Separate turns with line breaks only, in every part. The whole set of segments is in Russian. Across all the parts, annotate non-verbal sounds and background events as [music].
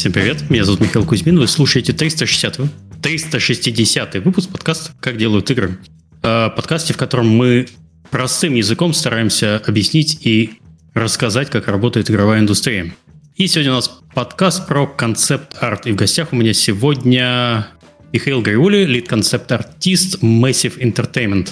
Всем привет, меня зовут Михаил Кузьмин, вы слушаете 360 360 выпуск подкаста «Как делают игры». Э, подкасте, в котором мы простым языком стараемся объяснить и рассказать, как работает игровая индустрия. И сегодня у нас подкаст про концепт-арт. И в гостях у меня сегодня Михаил Гайули, лид-концепт-артист Massive Entertainment.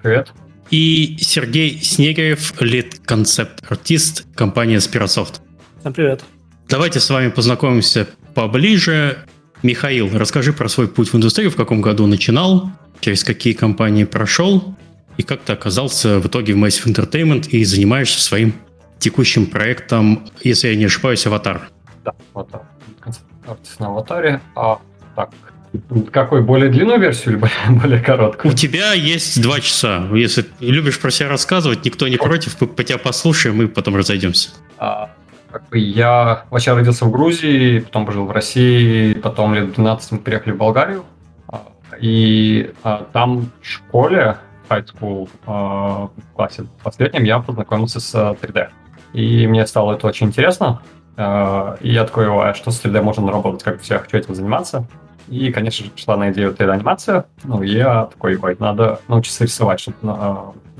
Привет.
И Сергей Снегирев, лид-концепт-артист компании Spirasoft.
Всем привет.
Давайте с вами познакомимся поближе. Михаил, расскажи про свой путь в индустрию, в каком году начинал, через какие компании прошел, и как ты оказался в итоге в Massive Entertainment и занимаешься своим текущим проектом, если я не ошибаюсь, «Аватар».
Да, «Аватар». Артист на «Аватаре». А, так, какой, более длинную версию или более, более короткую?
У тебя есть два часа. Если любишь про себя рассказывать, никто не против, по, по тебя послушаем и потом разойдемся.
А, как бы я вообще родился в Грузии, потом пожил в России, потом лет 12 мы приехали в Болгарию. А, и а, там в школе, high school, а, в классе последнем, я познакомился с 3D. И мне стало это очень интересно. И я такой, а что с 3D можно наработать, как я хочу этим заниматься. И, конечно же, пришла на идею 3D-анимация. Ну, я такой, ой, надо научиться рисовать, чтобы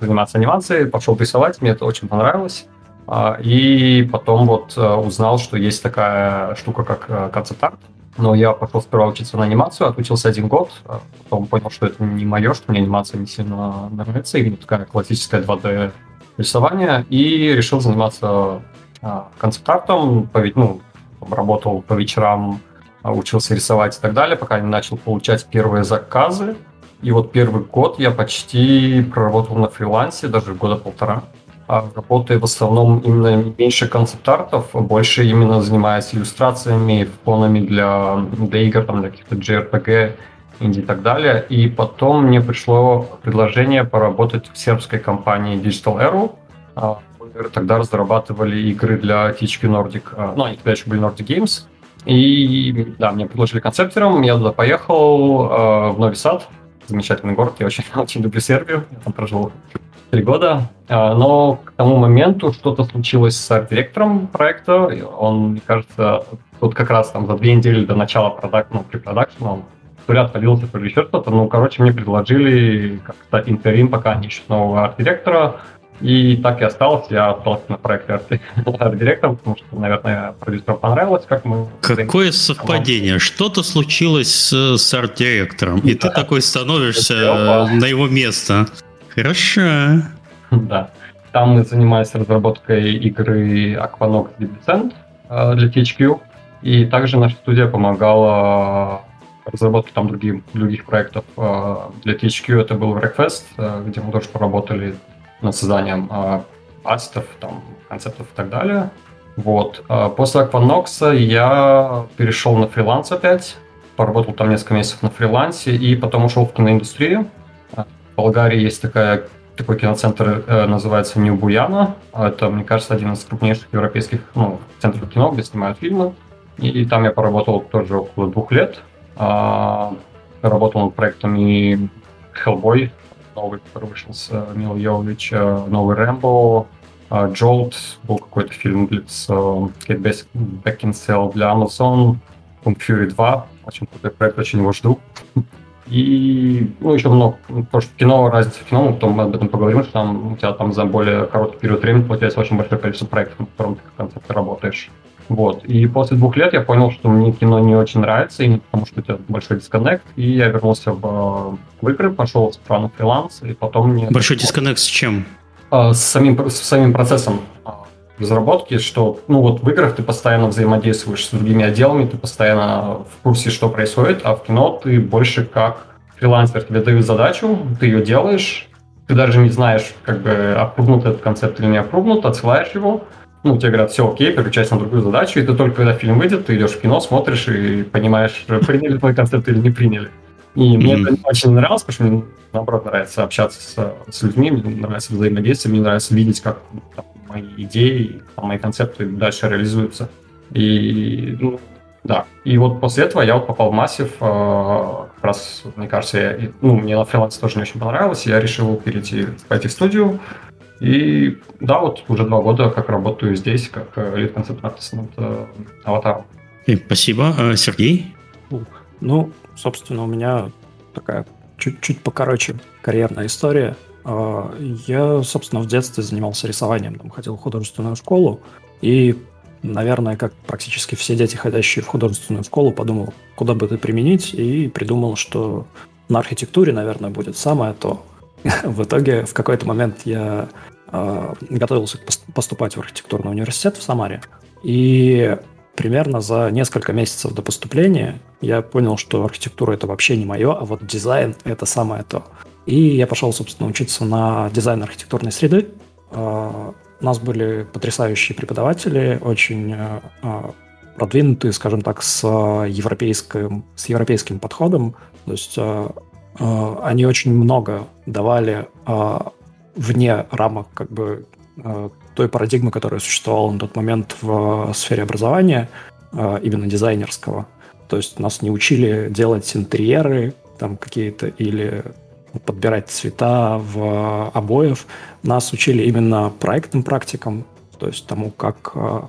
заниматься анимацией. Пошел рисовать, мне это очень понравилось. А, и потом вот э, узнал, что есть такая штука, как э, концепт-арт. Но я пошел сперва учиться на анимацию, отучился один год, а потом понял, что это не мое, что мне анимация не сильно нравится, и не такая классическая 2D рисование, и решил заниматься а, концепт-артом, ну, работал по вечерам, учился рисовать и так далее, пока не начал получать первые заказы. И вот первый год я почти проработал на фрилансе, даже года полтора. А работаю в основном именно меньше концепт-артов, больше именно занимаюсь иллюстрациями, фонами для, для игр, там, для каких-то JRPG, инди и так далее. И потом мне пришло предложение поработать в сербской компании Digital Arrow. А, мы тогда разрабатывали игры для THQ Nordic, а, ну, они тогда еще были Nordic Games. И да, мне предложили концептером, я туда поехал, в Новый Сад, замечательный город, я очень, [laughs] очень люблю Сербию, я там прожил три года. А, но к тому моменту что-то случилось с арт-директором проекта. Он, мне кажется, тут как раз там за две недели до начала продакта, ну, при продакшн, он то ли отвалился, то ли еще что-то. Ну, короче, мне предложили как-то интерим, пока они ищут нового арт-директора. И так и остался. Я остался на проекте [laughs] арт-директором, потому что, наверное, продюсеру понравилось, как мы...
Какое совпадение. Что-то случилось с, с арт-директором, и ты такой становишься на его место. Хорошо. [laughs]
Да. Там мы занимались разработкой игры Aquanox Descent э, для THQ. И также наша студия помогала разработке там других, других проектов. Э, для THQ это был Wreckfest, э, где мы тоже поработали над созданием астов, там, концептов и так далее. Вот. После Aquanox я перешел на фриланс опять, поработал там несколько месяцев на фрилансе и потом ушел в киноиндустрию. Болгарии есть такая, такой киноцентр, э, называется Нью Буяна. Это, мне кажется, один из крупнейших европейских ну, центров кино, где снимают фильмы. И, и там я поработал тоже около двух лет. А, работал над проектами Hellboy, новый, который вышел с э, Мил Йович, э, новый Рэмбо, Джолт, был какой-то фильм с Кейт Бекинсел для Amazon, Kung Fury 2, очень крутой проект, очень его жду. И, ну, еще много, потому что кино, разница в кино, мы потом об этом поговорим, что там у тебя там за более короткий период времени получается очень большое количество проектов, над которым ты в концепте работаешь. Вот. И после двух лет я понял, что мне кино не очень нравится, именно потому что это большой дисконнект, и я вернулся в, в игры, пошел справа на фриланс, и потом мне...
Большой дисконнект с чем?
А, с самим, с самим процессом а, разработки, что, ну вот в играх ты постоянно взаимодействуешь с другими отделами, ты постоянно в курсе, что происходит, а в кино ты больше как фрилансер, тебе дают задачу, ты ее делаешь, ты даже не знаешь, как бы, опрувнут этот концепт или не опрувнут, отсылаешь его, ну, тебе говорят, все окей, переключайся на другую задачу, и ты только когда фильм выйдет, ты идешь в кино, смотришь и понимаешь, приняли твой концепт или не приняли. И mm-hmm. мне это очень нравилось, потому что мне, наоборот, нравится общаться с, с людьми, мне нравится взаимодействие, мне нравится видеть, как там, мои идеи, мои концепты дальше реализуются. И, ну, да. И вот после этого я вот попал в Массив. Э, как раз, мне кажется, я, ну, мне на фрилансе тоже не очень понравилось. Я решил перейти, пойти в студию. И да, вот уже два года как работаю здесь, как лид концепт артист над аватаром.
Спасибо. А, Сергей?
Ну, собственно, у меня такая чуть-чуть покороче карьерная история. А, я, собственно, в детстве занимался рисованием, там, ходил в художественную школу, и, наверное, как практически все дети, ходящие в художественную школу, подумал, куда бы это применить, и придумал, что на архитектуре, наверное, будет самое то. [laughs] В итоге в какой-то момент я э, готовился поступать в архитектурный университет в Самаре, и примерно за несколько месяцев до поступления я понял, что архитектура это вообще не мое, а вот дизайн это самое то. И я пошел, собственно, учиться на дизайн архитектурной среды. А, у нас были потрясающие преподаватели, очень а, а, продвинутые, скажем так, с европейским, с европейским подходом. То есть они очень много давали вне рамок как бы той парадигмы, которая существовала на тот момент в сфере образования, именно дизайнерского. То есть нас не учили делать интерьеры там какие-то или подбирать цвета в обоев. Нас учили именно проектным практикам, то есть тому, как э,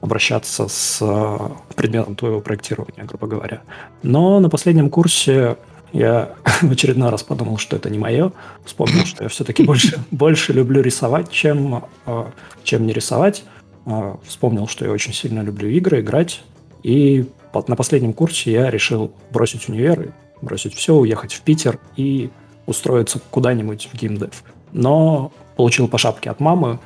обращаться с э, предметом твоего проектирования, грубо говоря. Но на последнем курсе я [laughs] в очередной раз подумал, что это не мое. Вспомнил, что я все-таки больше, [laughs] больше люблю рисовать, чем, э, чем не рисовать. Вспомнил, что я очень сильно люблю игры, играть. И на последнем курсе я решил бросить универ, бросить все, уехать в Питер и устроиться куда-нибудь в геймдев. Но получил по шапке от мамы.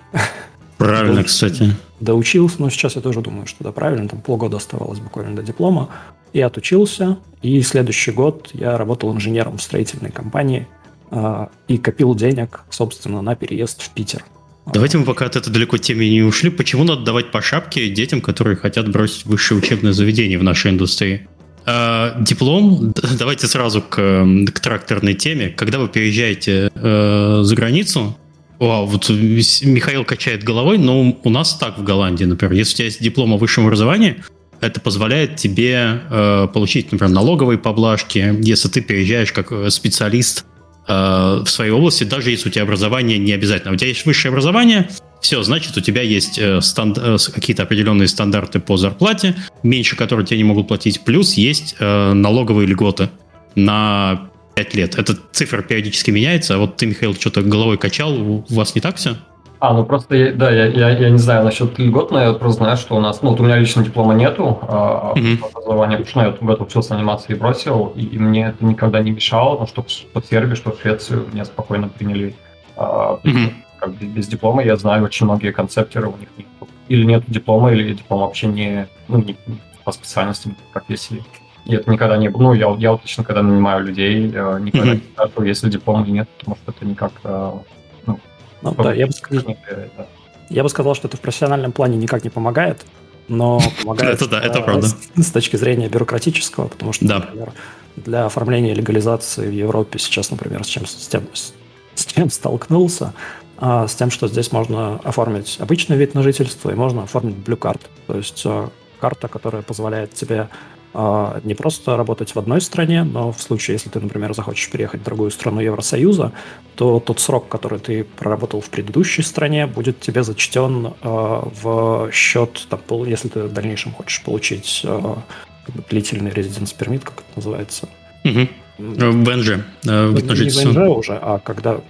Правильно, кстати.
Доучился, но сейчас я тоже думаю, что да, правильно, там полгода оставалось буквально до диплома. И отучился, и следующий год я работал инженером в строительной компании э, и копил денег, собственно, на переезд в Питер.
Давайте мы пока от этой далеко темы не ушли. Почему надо давать по шапке детям, которые хотят бросить высшее учебное заведение в нашей индустрии? Э, диплом, [laughs] давайте сразу к, к тракторной теме. Когда вы переезжаете э, за границу, Вау, вот Михаил качает головой, но у нас так в Голландии, например, если у тебя есть диплом о высшем образовании, это позволяет тебе э, получить, например, налоговые поблажки, если ты переезжаешь как э, специалист в своей области, даже если у тебя образование не обязательно. У тебя есть высшее образование, все, значит, у тебя есть э, станд... э, какие-то определенные стандарты по зарплате, меньше которые тебе не могут платить, плюс есть э, налоговые льготы на 5 лет. Эта цифра периодически меняется, а вот ты, Михаил, что-то головой качал, у вас не так все?
А, ну просто, я, да, я, я, я не знаю насчет льгот, но я просто знаю, что у нас, ну, вот у меня лично диплома нету, а mm-hmm. образование, потому что я в это учился анимации и бросил, и, и мне это никогда не мешало, но что в Сербии, что в Швецию меня спокойно приняли mm-hmm как бы без диплома. Я знаю очень многие концептеры, у них или нет диплома, или диплом вообще не, ну, не по специальности, профессии. И это никогда не было. Ну, я, я вот лично, когда нанимаю людей, э, никогда mm-hmm. не спрашиваю, если диплом или нет, потому что это никак... Э,
ну, да, я бы, сказал, я бы сказал, что это в профессиональном плане никак не помогает, но [laughs] помогает это, да, это правда. С, с точки зрения бюрократического, потому что, да. например, для оформления легализации в Европе сейчас, например, с чем, с тем, с, чем столкнулся, а, с тем, что здесь можно оформить обычный вид на жительство и можно оформить Blue Card, то есть а, карта, которая позволяет тебе не просто работать в одной стране, но в случае, если ты, например, захочешь переехать в другую страну Евросоюза, то тот срок, который ты проработал в предыдущей стране, будет тебе зачтен в счет, если ты в дальнейшем хочешь получить длительный резиденс пермит, как это называется.
Угу. ВНЖ.
Э, на жительство. Не ВНЖ уже, а когда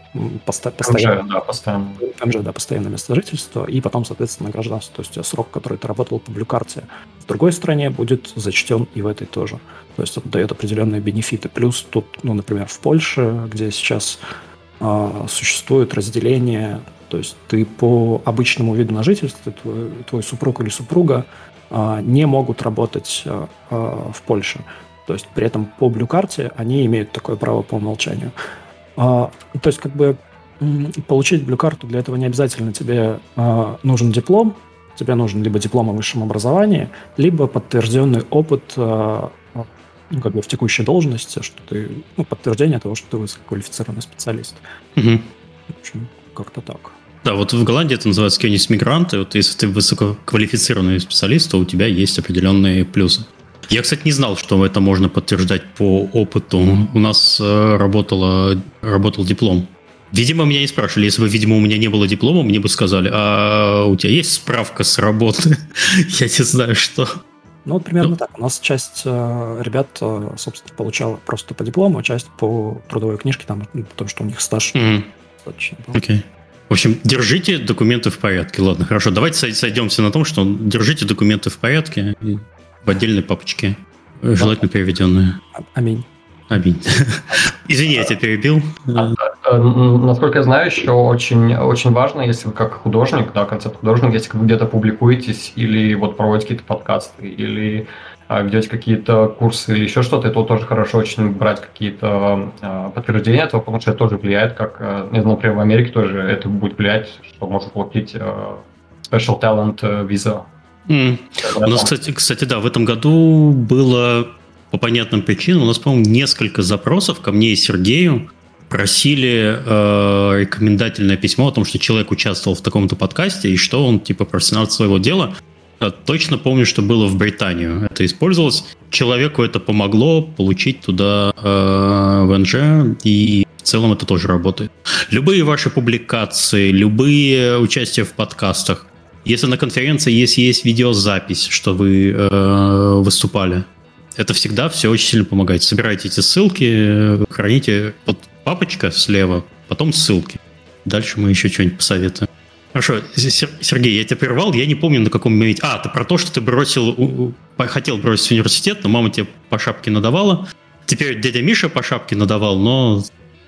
поста- постоянно, ВНЖ, да, постоянно. ВНЖ, да, постоянное место жительства, и потом, соответственно, гражданство. То есть срок, который ты работал по блюкарте в другой стране, будет зачтен и в этой тоже. То есть это дает определенные бенефиты. Плюс тут, ну, например, в Польше, где сейчас э, существует разделение, то есть ты по обычному виду на жительство, твой, твой супруг или супруга э, не могут работать э, в Польше. То есть при этом по блю-карте они имеют такое право по умолчанию. А, то есть как бы получить блю-карту для этого не обязательно тебе а, нужен диплом, тебе нужен либо диплом о высшем образовании, либо подтвержденный опыт а, ну, как бы в текущей должности, что ты, ну, подтверждение того, что ты высококвалифицированный специалист. Угу. В общем, как-то так.
Да, вот в Голландии это называется кеннис мигранты. Вот если ты высококвалифицированный специалист, то у тебя есть определенные плюсы. Я, кстати, не знал, что это можно подтверждать по опыту. У нас э, работало, работал диплом. Видимо, меня не спрашивали. Если бы, видимо, у меня не было диплома, мне бы сказали, а у тебя есть справка с работы? [laughs] Я не знаю, что.
Ну, вот примерно ну. так. У нас часть э, ребят, э, собственно, получала просто по диплому, а часть по трудовой книжке, там, ну, потому что у них стаж
mm-hmm. достаточно был. Okay. В общем, держите документы в порядке. Ладно, хорошо. Давайте сойдемся на том, что держите документы в порядке в отдельной папочке, желательно переведенные.
А, аминь.
Аминь. [laughs] Извини, я тебя перебил. А,
а, насколько я знаю, еще очень, очень важно, если вы как художник, да, концепт художник, если вы где-то публикуетесь или вот проводите какие-то подкасты, или ведете какие-то курсы или еще что-то, то тоже хорошо очень брать какие-то подтверждения этого, потому что это тоже влияет, как, знаю, например, в Америке тоже это будет влиять, что может платить special talent виза.
Mm. У нас, кстати, кстати, да, в этом году было по понятным причинам, у нас, по-моему, несколько запросов ко мне и Сергею просили э, рекомендательное письмо о том, что человек участвовал в таком-то подкасте и что он, типа, профессионал своего дела. Я точно помню, что было в Британию. Это использовалось. Человеку это помогло получить туда э, ВНЖ, и в целом это тоже работает. Любые ваши публикации, любые участия в подкастах, если на конференции есть, есть видеозапись, что вы э, выступали, это всегда все очень сильно помогает. Собирайте эти ссылки, храните под папочка слева, потом ссылки. Дальше мы еще что-нибудь посоветуем. Хорошо, Сергей, я тебя прервал, я не помню на каком моменте. А, ты про то, что ты бросил, хотел бросить университет, но мама тебе по шапке надавала. Теперь дядя Миша по шапке надавал, но,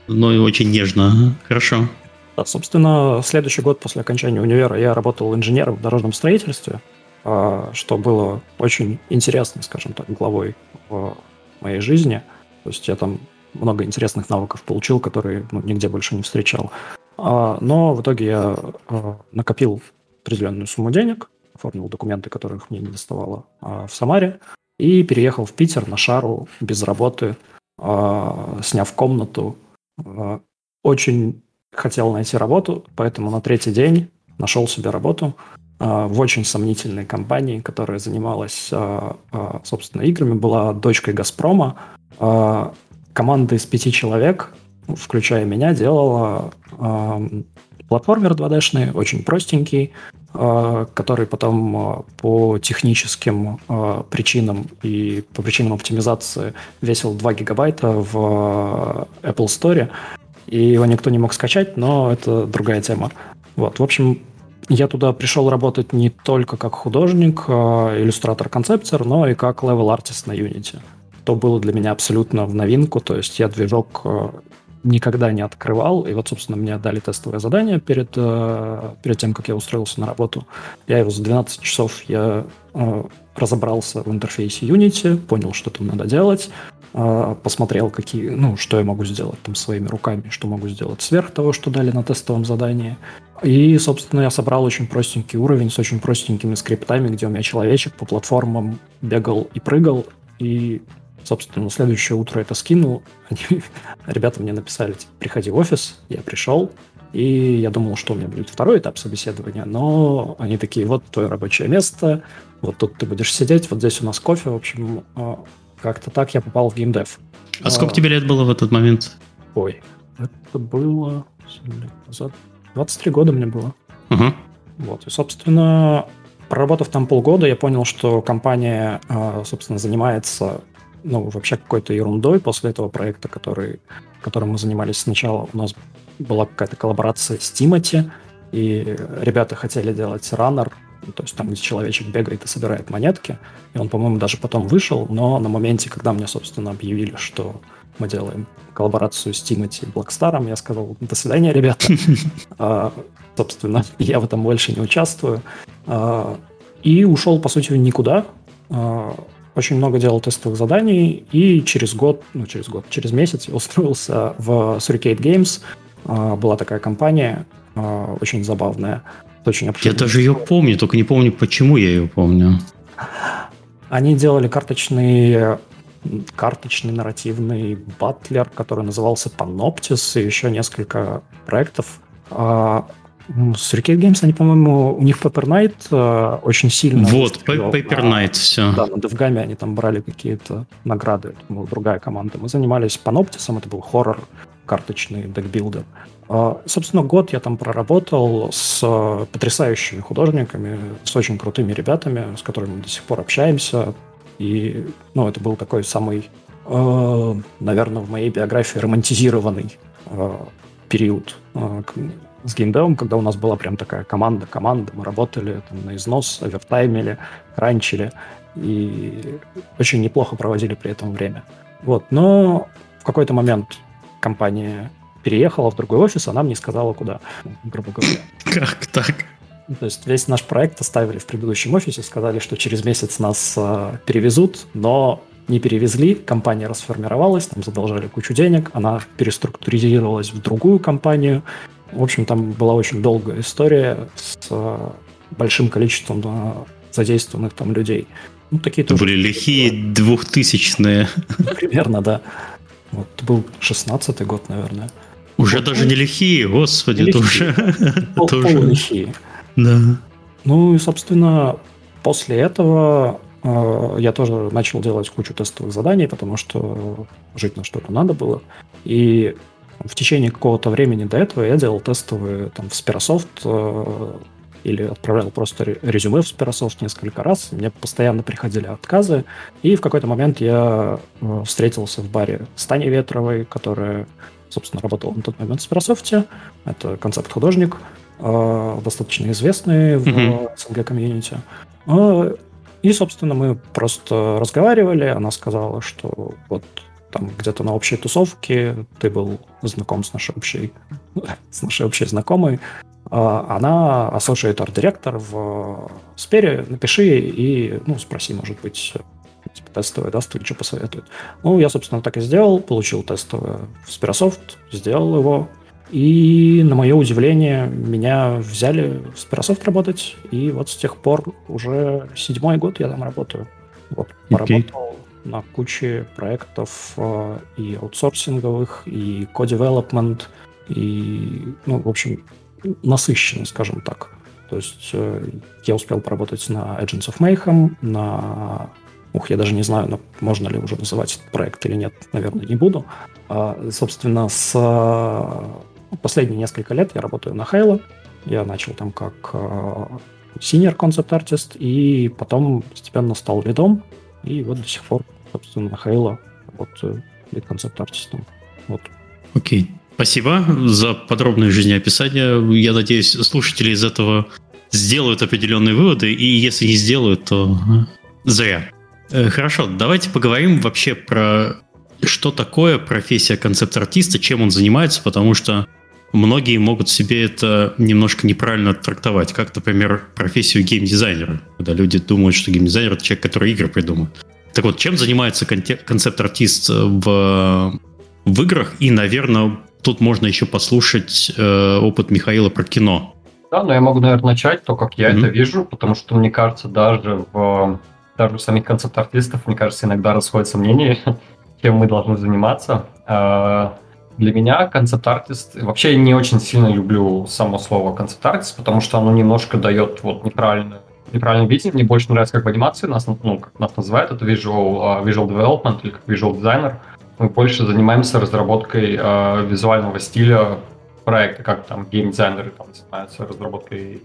но очень нежно. Хорошо.
Да, собственно, следующий год после окончания универа я работал инженером в дорожном строительстве. А, что было очень интересной, скажем так, главой в моей жизни. То есть я там много интересных навыков получил, которые ну, нигде больше не встречал. А, но в итоге я а, накопил определенную сумму денег, оформил документы, которых мне не доставало в Самаре, и переехал в Питер на шару без работы, сняв комнату. Очень хотел найти работу, поэтому на третий день нашел себе работу – а, в очень сомнительной компании, которая занималась, а, а, собственно, играми, была дочкой «Газпрома». Команда из пяти человек, включая меня, делала платформер 2D-шный, очень простенький, который потом по техническим причинам и по причинам оптимизации весил 2 гигабайта в Apple Store, и его никто не мог скачать, но это другая тема. Вот, в общем, я туда пришел работать не только как художник, а, иллюстратор-концептер, но и как level artist на Unity. То было для меня абсолютно в новинку, то есть я движок а, никогда не открывал, и вот, собственно, мне дали тестовое задание перед, а, перед тем, как я устроился на работу. Я его за 12 часов я разобрался в интерфейсе Unity, понял, что там надо делать, посмотрел, какие, ну, что я могу сделать там своими руками, что могу сделать сверх того, что дали на тестовом задании. И, собственно, я собрал очень простенький уровень с очень простенькими скриптами, где у меня человечек по платформам бегал и прыгал. И, собственно, на следующее утро это скинул. [laughs] Они, ребята мне написали, типа, приходи в офис. Я пришел, и я думал, что у меня будет второй этап собеседования, но они такие, вот твое рабочее место, вот тут ты будешь сидеть, вот здесь у нас кофе. В общем, а, как-то так я попал в геймдев.
А сколько тебе лет было в этот момент?
Ой, это было 7 лет назад. 23 года мне было.
Угу.
Вот, и, собственно, проработав там полгода, я понял, что компания, а, собственно, занимается, ну, вообще какой-то ерундой после этого проекта, который, которым мы занимались сначала. У нас была какая-то коллаборация с Тимати, и ребята хотели делать раннер, то есть там, где человечек бегает и собирает монетки. И он, по-моему, даже потом вышел, но на моменте, когда мне, собственно, объявили, что мы делаем коллаборацию с Тимати и Блэкстаром. Я сказал, до свидания, ребята. [laughs] А, собственно, [laughs] я в этом больше не участвую. А, и ушел, по сути, никуда. А, очень много делал тестовых заданий, и через год, ну, через год, через месяц я [laughs] устроился в Surricate Games. Была такая компания, очень забавная.
Очень я даже ее помню, только не помню, почему я ее помню.
Они делали карточные карточный нарративный батлер, который назывался Panoptis, и еще несколько проектов. А, с Surricate Games, они, по-моему, у них Paper Knight э, очень сильно...
Вот, Paper Knight, все.
Да, на DevGAMM е они там брали какие-то награды. Это была другая команда. Мы занимались Panoptis, это был хоррор карточный deckbuilder. А, собственно, год я там проработал с потрясающими художниками, с очень крутыми ребятами, с которыми мы до сих пор общаемся. И, ну, это был такой самый, э, наверное, в моей биографии романтизированный э, период э, с геймдевом, когда у нас была прям такая команда, команда, мы работали там, на износ, овертаймили, ранчили, и очень неплохо проводили при этом время. Вот, но в какой-то момент компания переехала в другой офис, она мне сказала, куда, грубо говоря.
Как так?
То есть весь наш проект оставили в предыдущем офисе, сказали, что через месяц нас э, перевезут, но не перевезли, компания расформировалась, там задолжали кучу денег, она переструктуризировалась в другую компанию. В общем, там была очень долгая история с э, большим количеством э, задействованных там людей.
Ну, такие это тоже... были лихие двухтысячные.
Примерно, да. Вот, был шестнадцатый год, наверное.
Уже вот, даже не лихие, господи, не это лихие. уже... [laughs]
Это уже... лихие. Да. Ну и, собственно, после этого э, я тоже начал делать кучу тестовых заданий, потому что жить на что-то надо было. И в течение какого-то времени до этого я делал тестовые там в Spirasoft э, или отправлял просто резюме в Spirasoft несколько раз. Мне постоянно приходили отказы. И в какой-то момент я э, встретился в баре с Таней Ветровой, которая, собственно, работала на тот момент в Spirasoft. Это концепт-художник. Э, достаточно известные в mm-hmm. СНГ комьюнити. Э, и, собственно, мы просто разговаривали. Она сказала, что вот там где-то на общей тусовке ты был знаком с нашей общей, с нашей общей знакомой. Э, она associate art директор в Спере. Напиши и ну, спроси, может быть, типа, тестовое даст или что посоветует. Ну, я, собственно, так и сделал. Получил тестовое в Spirasoft, сделал его. И, на мое удивление, меня взяли в Spirasoft работать, и вот с тех пор уже седьмой год я там работаю. Вот, поработал okay. на куче проектов э, и аутсорсинговых, и co-development, и, ну, в общем, насыщенный, скажем так. То есть э, я успел поработать на Agents of Mayhem, на... Ух, я даже не знаю, можно ли уже называть этот проект или нет, наверное, не буду. А, собственно, с Последние несколько лет я работаю на Halo. Я начал там как э, senior concept artist, и потом постепенно стал лидом. И вот до сих пор, собственно, на Halo работаю лид концепт артистом. Вот.
Окей. Спасибо за подробное жизнеописание. Я надеюсь, слушатели из этого сделают определенные выводы, и если не сделают, то зря. Э, хорошо, давайте поговорим вообще про что такое профессия концепт-артиста, чем он занимается, потому что многие могут себе это немножко неправильно трактовать, как, например, профессию геймдизайнера, когда люди думают, что геймдизайнер — это человек, который игры придумывает. Так вот, чем занимается концепт-артист в, в играх? И, наверное, тут можно еще послушать э, опыт Михаила про кино.
Да, но я могу, наверное, начать то, как я mm-hmm. это вижу, потому что, мне кажется, даже в даже у самих концепт-артистов, мне кажется, иногда расходятся мнения, [laughs] чем мы должны заниматься. А, для меня концепт-артист... Вообще не очень сильно люблю само слово концепт-артист, потому что оно немножко дает вот неправильное неправильное видение. Мне больше нравится, как в анимации нас, ну, как нас называют, это visual, uh, visual development или как visual designer. Мы больше занимаемся разработкой uh, визуального стиля проекта, как там гейм-дизайнеры там, занимаются разработкой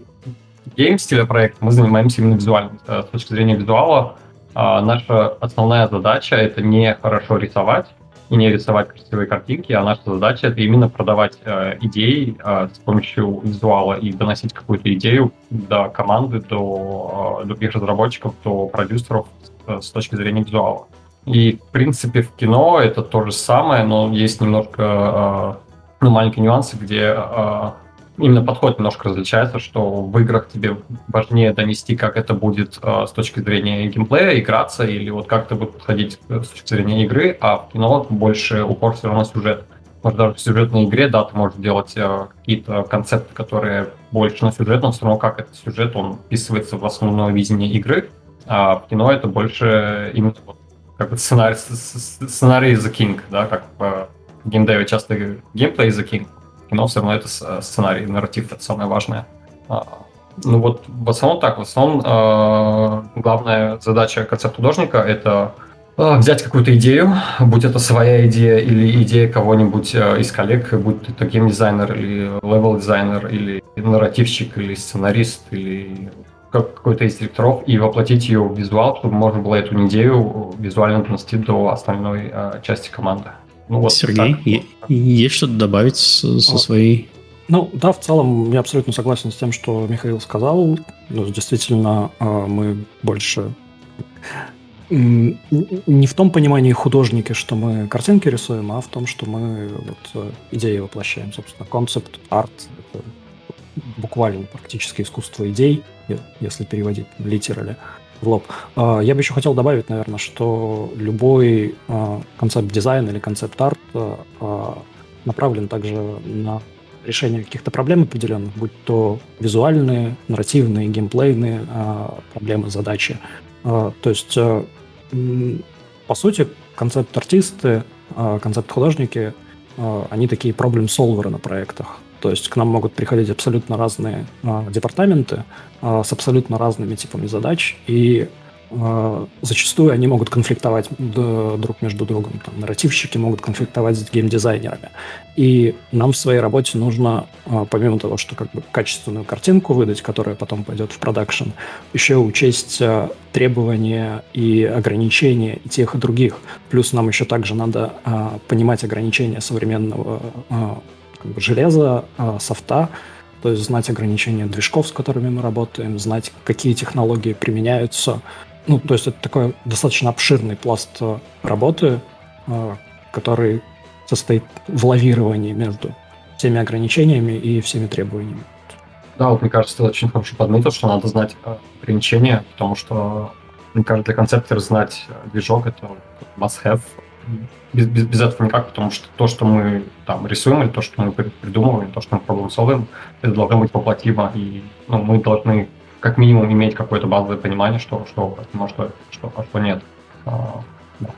гейм-стиля проекта. Мы занимаемся именно визуальным, uh, с точки зрения визуала. Uh, наша основная задача — это не хорошо рисовать, и не рисовать красивые картинки, а наша задача это именно продавать э, идеи э, с помощью визуала и доносить какую-то идею до команды, до э, других разработчиков, до продюсеров с, точки зрения визуала. И, в принципе, в кино это то же самое, но есть немножко э, ну, маленькие нюансы, где э, именно подход немножко различается, что в играх тебе важнее донести, как это будет э, с точки зрения геймплея, играться, или вот как это будет подходить с точки зрения игры, а в кино больше упор все равно сюжет. Может, даже в сюжетной игре, да, ты можешь делать э, какие-то концепты, которые больше на сюжет, но все равно как этот сюжет, он вписывается в основное видение игры, а в кино это больше именно вот, как бы сценарий, сценарий the king, да, как в геймдеве часто геймплей the king, кино все равно это э, сценарий, нарратив это самое важное. А, ну вот в основном так, в основном э, главная задача концепт художника это э, взять какую-то идею, будь это своя идея или идея кого-нибудь из коллег, будь это геймдизайнер или левел-дизайнер или нарративщик или сценарист или какой-то из директоров и воплотить ее в визуал, чтобы можно было эту идею визуально донести до остальной части команды.
Ну, вот Сергей, так. есть что-то добавить со, со своей
ну, да, в целом я абсолютно согласен с тем, что Михаил сказал. Ну, действительно, а, мы больше не в том понимании художники, что мы картинки рисуем, а в том, что мы вот э, идеи воплощаем. Собственно, концепт, арт — это буквально практически искусство идей, если переводить литерали в лоб. А, я бы еще хотел добавить, наверное, что любой а, концепт дизайна или концепт арт направлен также на решение каких-то проблем определенных, будь то визуальные, нарративные, геймплейные а, проблемы, задачи. А, то есть, а, по сути, концепт-артисты, а, концепт-художники, а, они такие проблем-солверы на проектах. То есть к нам могут приходить абсолютно разные а, департаменты а, с абсолютно разными типами задач, и а, зачастую они могут конфликтовать друг между другом. Там, нарративщики могут конфликтовать с геймдизайнерами. И нам в своей работе нужно, а, помимо того, что как бы качественную картинку выдать, которая потом пойдет в продакшн, еще учесть а, требования и ограничения и тех, и других. Плюс нам еще также надо понимать ограничения современного как бы, железа, софта, то есть знать ограничения движков, с которыми мы работаем, знать, какие технологии применяются, ну, то есть это такой достаточно обширный пласт э, работы, э, который состоит в лавировании между всеми ограничениями и всеми требованиями.
Да, вот мне кажется, ты очень хорошо подметил, что надо знать э, ограничения, потому что, мне кажется, для концептора знать движок — это must-have. Без, без, без этого никак, потому что то, что мы там рисуем, или то, что мы придумываем, то, что мы проблем это должно быть воплотимо, и ну, мы должны как минимум иметь какое-то базовое понимание, что, что может, что, а что нет.
А, да.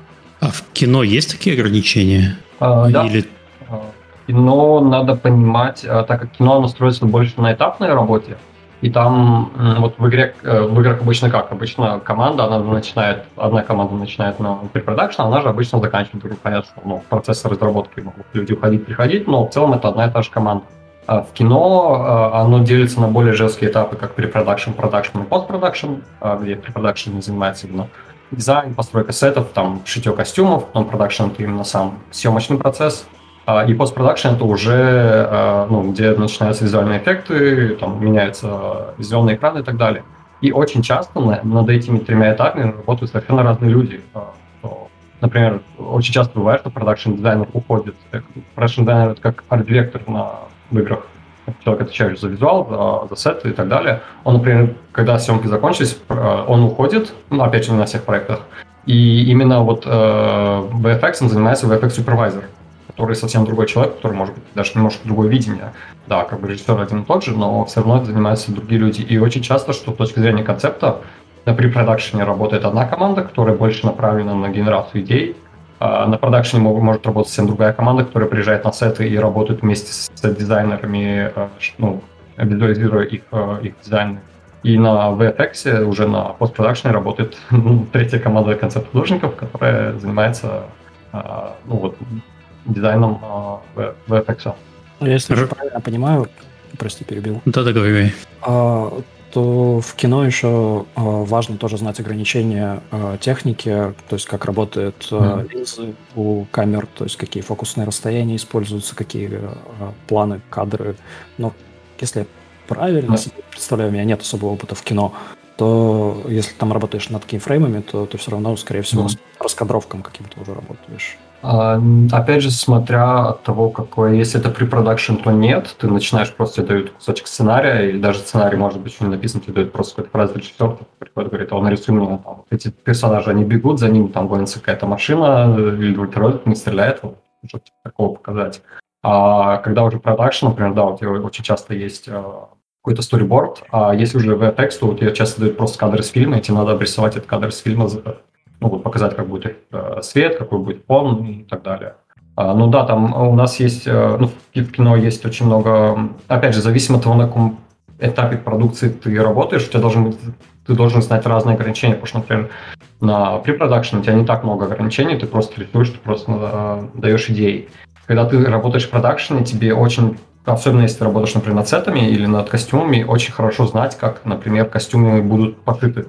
а в кино есть такие ограничения?
А, да. Или... А, кино надо понимать, а, так как кино оно строится больше на этапной работе, и там вот в игре, э, в играх обычно как? Обычно команда, она начинает, одна команда начинает на препродакшн, она же обычно заканчивает. Понятно, что ну, в процессе разработки могут люди уходить, приходить, но в целом это одна и та же команда. А в кино а, оно делится на более жесткие этапы, как препродакшн, продакшн и постпродакшн, а, где препродакшн занимается именно дизайн, постройка сетов, там, шитье костюмов, но продакшн это именно сам съемочный процесс, и постпродакшн это уже, ну, где начинаются визуальные эффекты, там меняются зеленые экраны и так далее. И очень часто над этими тремя этапами работают совершенно разные люди. Например, очень часто бывает, что продакшн дизайнер уходит. Продакшн дизайнер это как арт-директор на в играх человек, отвечающий за визуал, за, за сет и так далее, он, например, когда съемки закончились, он уходит, ну, опять же, на всех проектах, и именно вот э, VFX занимается VFX Supervisor, который совсем другой человек, который, может быть, даже немножко другое видение. Да, как бы режиссер один и тот же, но все равно занимаются другие люди. И очень часто, что с точки зрения концепта, на препродакшене работает одна команда, которая больше направлена на генерацию идей, а, на продакшене может работать совсем другая команда, которая приезжает на сеты и работает вместе с дизайнерами, а, ну, визуализируя их, а, их дизайн. И на VFX, уже на постпродакшене работает [laughs] ну, третья команда концепт-художников, которая занимается ну, вот, дизайном VFX.
Если я правильно понимаю, прости, перебил.
Да, да, говори
то в кино еще э, важно тоже знать ограничения техники, то есть как работают э, mm. линзы у камер, то есть какие фокусные расстояния используются, какие планы, кадры. Но если я правильно mm. представляю, у меня нет особого опыта в кино, то если там работаешь над кейфреймами, то ты все равно, скорее всего, mm. с раскадровком каким-то уже работаешь.
А, опять же, смотря от того, какой, если это препродакшн, то нет, ты начинаешь просто тебе дают кусочек сценария, или даже сценарий может быть еще не написан, тебе дают просто какой-то фразу режиссер, приходит, говорит, он нарисуй мне там, эти персонажи, они бегут, за ним там гонится какая-то машина, или вертолет не стреляет, вот, что типа такого показать. А когда уже продакшн, например, да, у тебя очень часто есть а, какой-то сториборд, а если уже VFX, то у тебя часто дают просто кадры с фильма, и тебе надо обрисовать этот кадр с фильма ну, показать, как будет э, свет, какой будет фон и так далее. А, ну да, там у нас есть, э, ну, в кино есть очень много, опять же, зависимо от того, на каком этапе продукции ты работаешь, у тебя должен быть ты должен знать разные ограничения, потому что, например, на препродакшн у тебя не так много ограничений, ты просто рисуешь, ты просто э, даешь идеи. Когда ты работаешь в продакшене, тебе очень, особенно если ты работаешь, например, над сетами или над костюмами, очень хорошо знать, как, например, костюмы будут пошиты.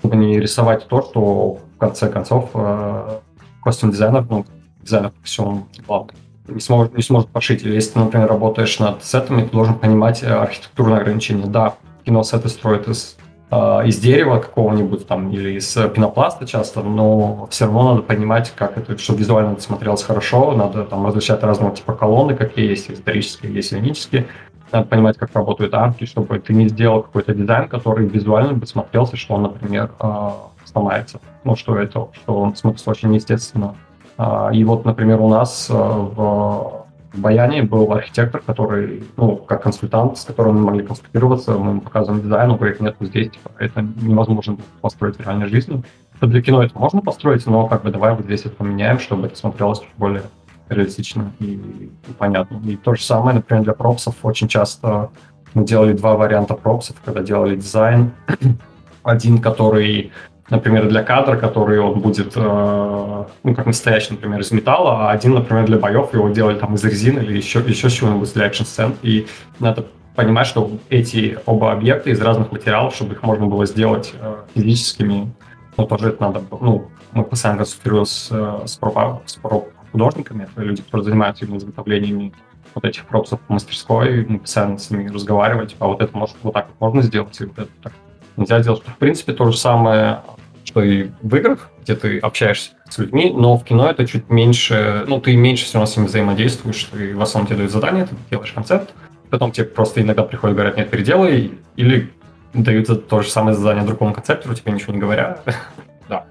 Чтобы не рисовать то, что в конце концов э, костюм-дизайнер, ну, дизайнер по костюмам главный, не сможет, не сможет пошить. Или если ты, например, работаешь над сетами, ты должен понимать э, архитектурные ограничения. Да, кино сеты строят из а, из дерева какого-нибудь там или из пенопласта часто, но все равно надо понимать, как это, чтобы визуально это смотрелось хорошо, надо там различать разного типа колонны, какие есть, исторические, есть ионические, надо понимать, как работают арки, чтобы ты не сделал какой-то дизайн, который визуально бы смотрелся, что он, например, а, сломается. Ну, что это, что он смотрится очень естественно. А, и вот, например, у нас в в Баяне был архитектор, который, ну, как консультант, с которым мы могли консультироваться, мы ему показываем дизайн, он говорит, нет, здесь типа, это невозможно построить в реальной жизни. Для кино это можно построить, но как бы давай вот здесь это поменяем, чтобы это смотрелось чуть более реалистично и, и понятно. И то же самое, например, для пропсов очень часто мы делали два варианта пропсов, когда делали дизайн. [clears throat] Один, который например, для кадра, который он будет, э, ну, как настоящий, например, из металла, а один, например, для боев его делали там из резины или еще, еще чего-нибудь для экшн-сцен. И надо понимать, что эти оба объекта из разных материалов, чтобы их можно было сделать э, физическими, ну, тоже это надо, ну, мы постоянно консультируем с, э, с, проп, с проп художниками, люди, которые занимаются именно изготовлениями вот этих пропсов в мастерской, мы постоянно с ними разговаривали, типа, а вот это может вот так вот можно сделать, или вот это так нельзя делать. В принципе, то же самое что и в играх, где ты общаешься с людьми, но в кино это чуть меньше, ну, ты меньше все равно с ними взаимодействуешь, ты в основном тебе дают задание, ты делаешь концепт, потом тебе просто иногда приходят, говорят, нет, переделай, или дают то же самое задание другому концептору, тебе ничего не говоря. [laughs] да.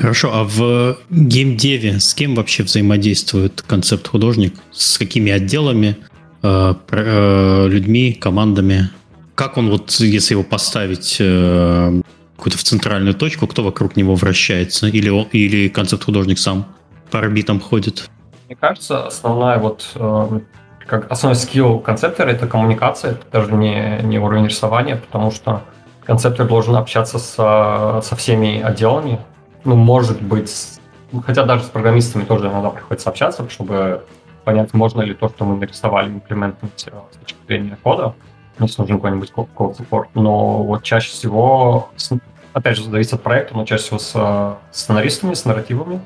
Хорошо, а в геймдеве с кем вообще взаимодействует концепт-художник? С какими отделами, э, э, людьми, командами? Как он вот, если его поставить э, какую-то в центральную точку, кто вокруг него вращается, или, или концепт-художник сам по орбитам ходит?
Мне кажется, основная вот как основной скилл концептора это коммуникация, это даже не, не уровень рисования, потому что концептор должен общаться со, со всеми отделами. Ну, может быть, хотя даже с программистами тоже иногда приходится общаться, чтобы понять, можно ли то, что мы нарисовали, имплементировать э, с точки зрения кода если нужен какой-нибудь код support. Но вот чаще всего опять же, зависит от проекта, но чаще всего с э, сценаристами, с нарративами,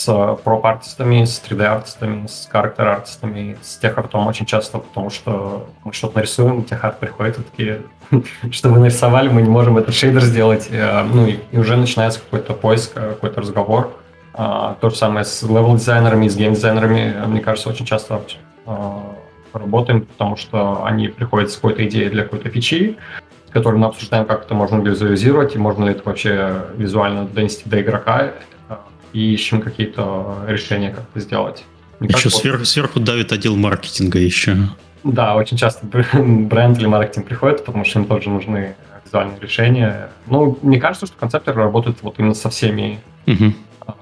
с проп-артистами, с 3D-артистами, с характер-артистами, с техартом очень часто, потому что мы что-то нарисуем, техарт приходит и такие, [laughs] что вы нарисовали, мы не можем этот шейдер сделать. Э, ну и, уже начинается какой-то поиск, э, какой-то разговор. То же самое с левел-дизайнерами, с гейм-дизайнерами, мне кажется, очень часто работаем, потому что они приходят с какой-то идеей для какой-то фичи, который мы обсуждаем, как это можно визуализировать, и можно ли это вообще визуально донести до игрока, и ищем какие-то решения, как это сделать.
Не еще сверху, сверху давит отдел маркетинга еще.
Да, очень часто [laughs] бренд или маркетинг приходит, потому что им тоже нужны визуальные решения. Ну, мне кажется, что концепторы работают вот именно со всеми, угу.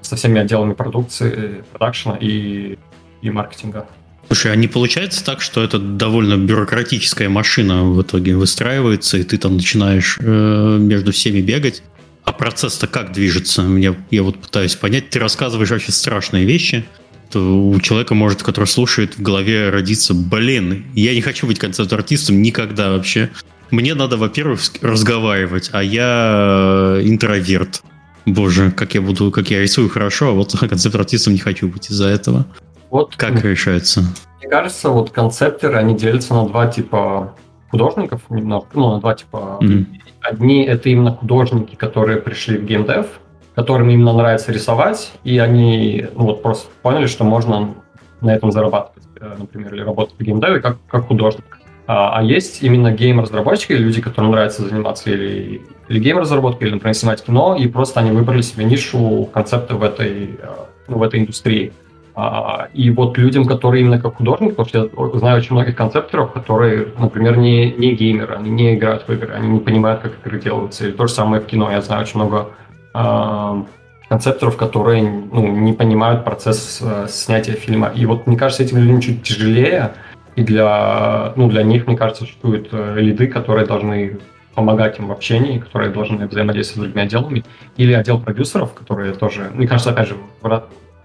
со всеми отделами продукции, продакшена и, и маркетинга.
Слушай, а не получается так, что это довольно бюрократическая машина в итоге выстраивается, и ты там начинаешь э, между всеми бегать? А процесс-то как движется? Я, я вот пытаюсь понять. Ты рассказываешь вообще страшные вещи. То у человека может, который слушает, в голове родиться, блин, я не хочу быть концепт-артистом никогда вообще. Мне надо, во-первых, разговаривать, а я э, интроверт. Боже, как я буду, как я рисую хорошо, а вот [laughs] концепт-артистом не хочу быть из-за этого. Вот, как решается?
Мне кажется, вот концептеры, они делятся на два типа художников, немножко, ну, на два типа. Mm-hmm. Одни это именно художники, которые пришли в геймдев, которым именно нравится рисовать, и они ну, вот просто поняли, что можно на этом зарабатывать, э, например, или работать в геймдеве как, как художник. А, а есть именно гейм-разработчики, люди, которым нравится заниматься или, или гейм-разработкой, или, например, снимать кино, и просто они выбрали себе нишу концепта в этой, э, ну, в этой индустрии. А, и вот людям, которые именно как художник, потому что я знаю очень многих концепторов, которые, например, не, не геймеры, они не играют в игры, они не понимают, как игры делаются. И то же самое в кино. Я знаю очень много э, концепторов, которые ну, не понимают процесс э, снятия фильма. И вот, мне кажется, этим людям чуть тяжелее, и для, ну, для них, мне кажется, существуют э, лиды, которые должны помогать им в общении, которые должны взаимодействовать с другими отделами, или отдел продюсеров, которые тоже, мне кажется, опять же,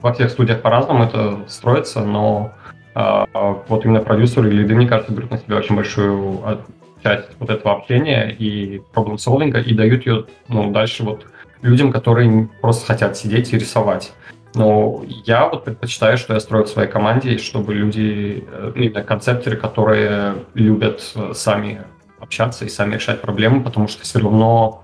во всех студиях по-разному это строится, но э, вот именно продюсеры или лиды, мне кажется, берут на себя очень большую часть вот этого общения и проблем-солвинга и дают ее ну, дальше вот людям, которые просто хотят сидеть и рисовать. Но я вот предпочитаю, что я строю в своей команде, чтобы люди, э, именно концептеры, которые любят э, сами общаться и сами решать проблемы, потому что все равно а,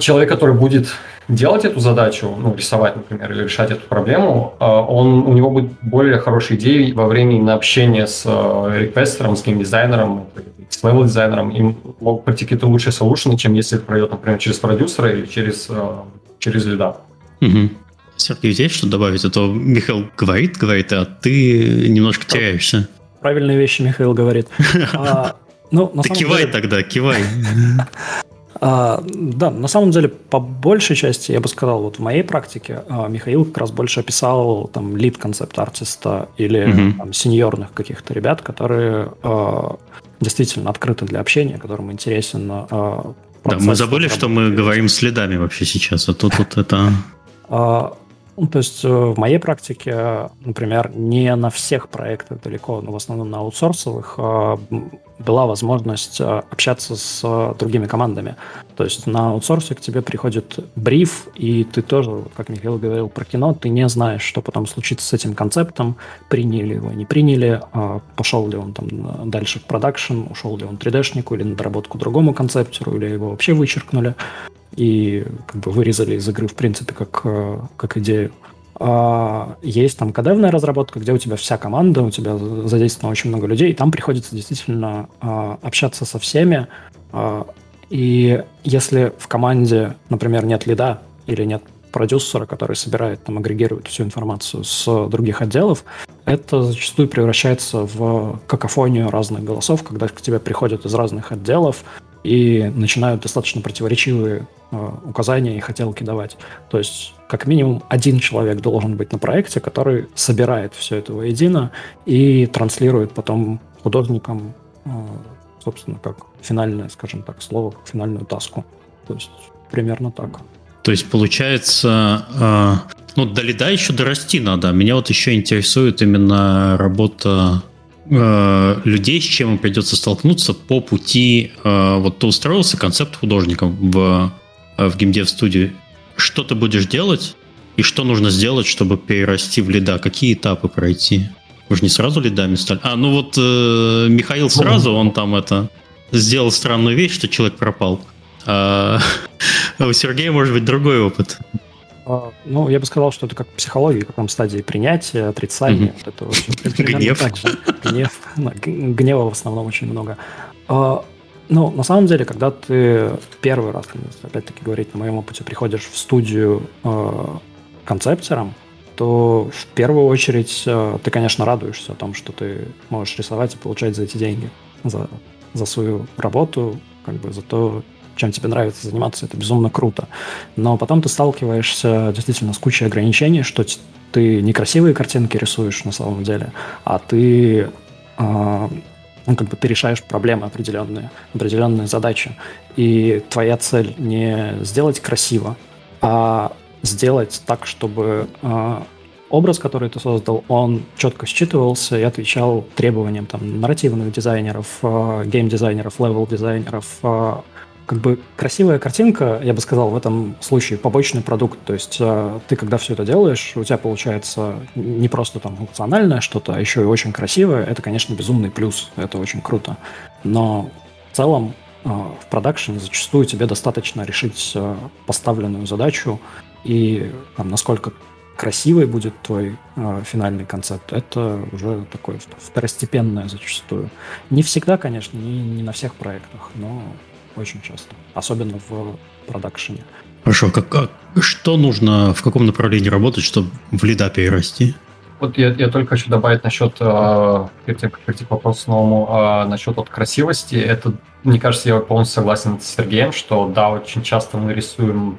человек, который будет делать эту задачу, ну, рисовать, например, или решать эту проблему, а, он, у него будет более хорошие идеи во время именно общения с э, реквестером, с геймдизайнером, с левел-дизайнером, им могут прийти какие-то лучшие solution'ы, чем если это пройдет, например, через продюсера или через, через лида.
Угу. Сергей, здесь что добавить? А то Михаил говорит, говорит, а ты немножко теряешься.
Правильные вещи Михаил говорит. [laughs] А,
ну, кивай на деле... тогда, кивай. [laughs]
А, да, на самом деле, по большей части, я бы сказал, вот в моей практике а, Михаил как раз больше описал там лид концепт артиста или угу. там, сеньорных каких-то ребят, которые а, действительно открыты для общения, которым интересен а,
Да, мы забыли, что мы говорим следами вообще сейчас, а тут вот это...
А, ну, то есть э, в моей практике, например, не на всех проектах далеко, но в основном на аутсорсовых э, была возможность э, общаться с другими командами. То есть на аутсорсе к тебе приходит бриф, и ты тоже, как Михаил говорил про кино, ты не знаешь, что потом случится с этим концептом, приняли его, не приняли, пошел ли он там дальше в продакшн, ушел ли он 3D-шнику или на доработку другому концептеру, или его вообще вычеркнули и как бы вырезали из игры, в принципе, как, э, как идею. А есть там кадевная разработка, где у тебя вся команда, у тебя задействовано очень много людей, и там приходится действительно а, общаться со всеми. А, и если в команде, например, нет лида или нет продюсера, который собирает, там, агрегирует всю информацию с других отделов, это зачастую превращается в какофонию разных голосов, когда к тебе приходят из разных отделов, и начинают достаточно противоречивые э, указания и хотелки давать. То есть, как минимум, один человек должен быть на проекте, который собирает все это воедино и транслирует потом художникам, э, собственно, как финальное, скажем так, слово, финальную таску. То есть, примерно так.
То есть, получается, э, ну, до лида еще дорасти надо. Меня вот еще интересует именно работа э, людей, с чем им придется столкнуться по пути... Э, вот ты устроился концепт художником в, в геймдев студии. Что ты будешь делать и что нужно сделать, чтобы перерасти в лида? Какие этапы пройти? Вы же не сразу лидами стали? А, ну вот э, Михаил сразу, он там это сделал странную вещь, что человек пропал. А, [laughs] у Сергея может быть другой опыт.
А, ну, я бы сказал, что это как психология, как там стадии принятия, отрицания. Mm-hmm. Это очень, Гнев. Так же. Гнев. Гнева в основном очень много. А, ну, на самом деле, когда ты первый раз, опять-таки говорить на моем опыте, приходишь в студию э, концептером, то в первую очередь э, ты, конечно, радуешься о том, что ты можешь рисовать и получать за эти деньги, за, за свою работу, как бы за то, чем тебе нравится заниматься, это безумно круто. Но потом ты сталкиваешься действительно с кучей ограничений, что ты некрасивые картинки рисуешь на самом деле, а ты э, ну, как бы ты решаешь проблемы определенные, определенные задачи. И твоя цель не сделать красиво, а сделать так, чтобы э, образ, который ты создал, он четко считывался и отвечал требованиям там, нарративных дизайнеров, э, гейм-дизайнеров, левел-дизайнеров, э, как бы красивая картинка, я бы сказал, в этом случае побочный продукт. То есть э, ты, когда все это делаешь, у тебя получается не просто там функциональное что-то, а еще и очень красивое. Это, конечно, безумный плюс. Это очень круто. Но в целом э, в продакшене зачастую тебе достаточно решить э, поставленную задачу и там, насколько красивый будет твой э, финальный концепт, это уже такое второстепенное зачастую. Не всегда, конечно, не, не на всех проектах, но очень часто, особенно в продакшене.
Хорошо, как, как, что нужно, в каком направлении работать, чтобы в лида перерасти?
Вот я, я только хочу добавить насчет, э, перед тем, как перейти к вопросу новому, э, насчет вот красивости. Это, мне кажется, я полностью согласен с Сергеем, что да, очень часто мы рисуем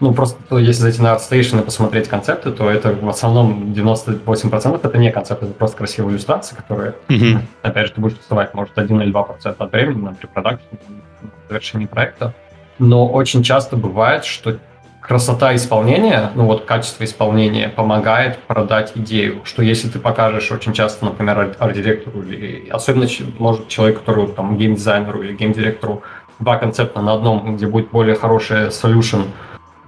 ну, просто если зайти на ArtStation и посмотреть концепты, то это в основном 98% это не концепты, это просто красивые иллюстрации, которые, mm-hmm. опять же, ты будешь рисовать, может, 1 или 2% от времени на препродакшн, на завершении проекта. Но очень часто бывает, что красота исполнения, ну вот качество исполнения помогает продать идею, что если ты покажешь очень часто, например, арт-директору или особенно может человек, который там геймдизайнеру или геймдиректору два концепта на одном, где будет более хороший solution,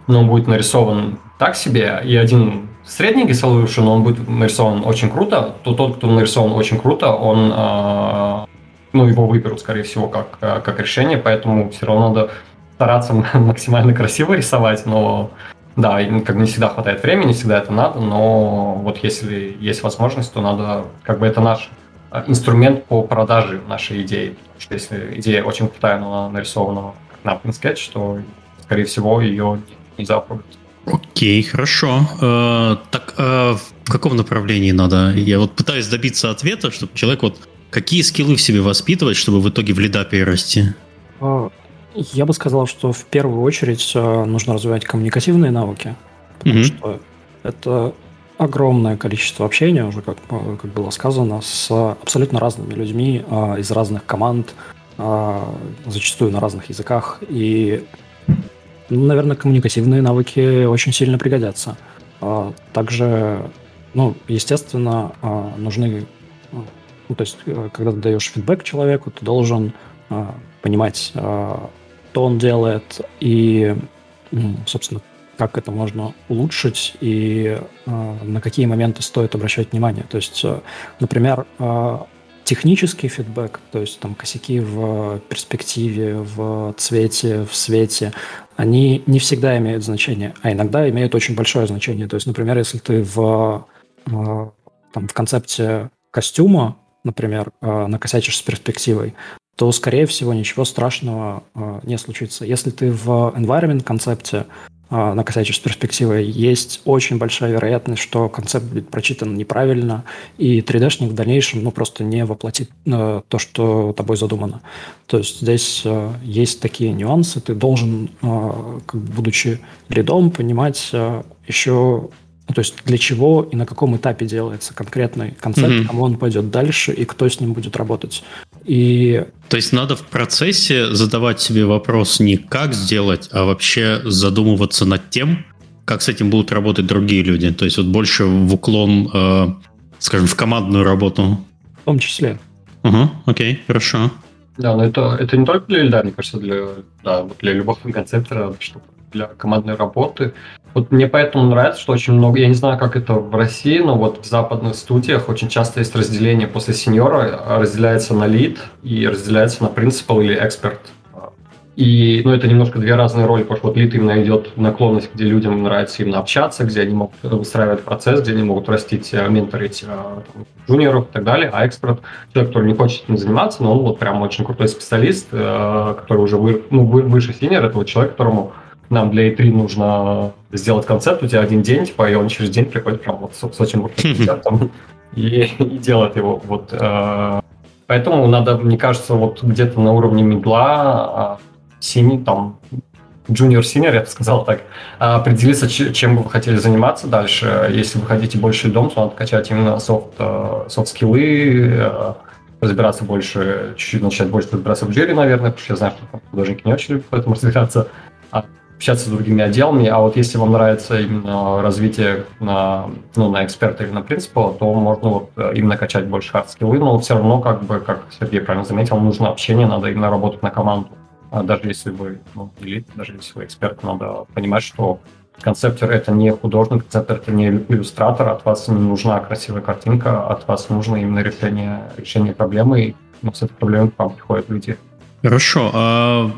но он будет нарисован так себе, и один средненький solution, он будет нарисован очень круто, то тот, кто нарисован очень круто, он, э, ну, его выберут, скорее всего, как, э, как решение, поэтому все равно надо стараться [laughs] максимально красиво рисовать, но да, как бы не всегда хватает времени, не всегда это надо, но вот если есть возможность, то надо, как бы это наш э, инструмент по продаже нашей идеи. Потому что если идея очень крутая, но она нарисована как на скетч, то, скорее всего, ее нельзя опробовать.
Окей, хорошо. Э, так э, в каком направлении надо? Я вот пытаюсь добиться ответа, чтобы человек вот какие скиллы в себе воспитывать, чтобы в итоге в лида перерасти?
А, я бы сказал, что в первую очередь э, нужно развивать коммуникативные навыки, потому mm-hmm. что это огромное количество общения, уже как, как было сказано, с абсолютно разными людьми из разных команд, зачастую на разных языках. И наверное, коммуникативные навыки очень сильно пригодятся. А, также, ну, естественно, а, нужны... Ну, то есть, э, когда ты даешь фидбэк человеку, ты должен а, понимать, что он делает, и, собственно, как это можно улучшить и на какие моменты стоит обращать внимание. То есть, э, например, технический фидбэк, то есть там косяки в перспективе, в цвете, в свете, они не всегда имеют значение, а иногда имеют очень большое значение. То есть, например, если ты в, там, в концепте костюма, например, э, накосячишь с перспективой, то, скорее всего, ничего страшного э, не случится. Если ты в environment концепте а, накосячишь с перспективой, есть очень большая вероятность, что концепт будет прочитан неправильно, и 3D-шник в дальнейшем ну, просто не воплотит э, то, что тобой задумано. То есть здесь э, есть такие нюансы, ты должен, э, как будучи лидом, понимать э, еще ну, то есть для чего и на каком этапе делается конкретный концепт, mm-hmm. кому он пойдет дальше и кто с ним будет работать. И...
То есть надо в процессе задавать себе вопрос не как сделать, а вообще задумываться над тем, как с этим будут работать другие люди. То есть вот больше в уклон, э, скажем, в командную работу.
В том числе.
Угу, окей, хорошо.
Да, но это, это не только для льда, мне кажется, для, да, для любого [laughs] концептора, чтобы для командной работы. Вот мне поэтому нравится, что очень много, я не знаю, как это в России, но вот в западных студиях очень часто есть разделение после сеньора, разделяется на лид и разделяется на принципал или эксперт. И, ну, это немножко две разные роли, потому что вот лид именно идет наклонность, где людям нравится именно общаться, где они могут выстраивать процесс, где они могут растить, э, менторить э, там, джуниоров и так далее, а эксперт, человек, который не хочет этим заниматься, но он вот прям очень крутой специалист, э, который уже вы, ну, выше senior, это вот человек, которому нам для E3 нужно сделать концепт, у тебя один день, типа, и он через день приходит прям вот с, очень концептом и, и делает его. Вот, э, поэтому надо, мне кажется, вот где-то на уровне мидла, сеньора, там, junior senior, я бы сказал так, определиться, чем бы вы хотели заниматься дальше. Если вы хотите больше лидом, то надо качать именно софт, софт-скиллы, э, разбираться больше, чуть-чуть начать больше разбираться в джире, наверное, потому что я знаю, что художники не очень любят в этом разбираться. А общаться с другими отделами, а вот если вам нравится именно развитие на, ну, на эксперта или на principal'а, то можно вот э, именно качать больше хард-скиллы, но все равно, как бы, как Сергей правильно заметил, нужно общение, надо именно работать на команду. А даже если вы ну, лид, даже если вы эксперт, надо понимать, что концептер — это не художник, концептер — это не иллюстратор, от вас не нужна красивая картинка, от вас нужно именно решение, решение проблемы, и ну, с этой проблемой к вам приходят люди.
Хорошо, а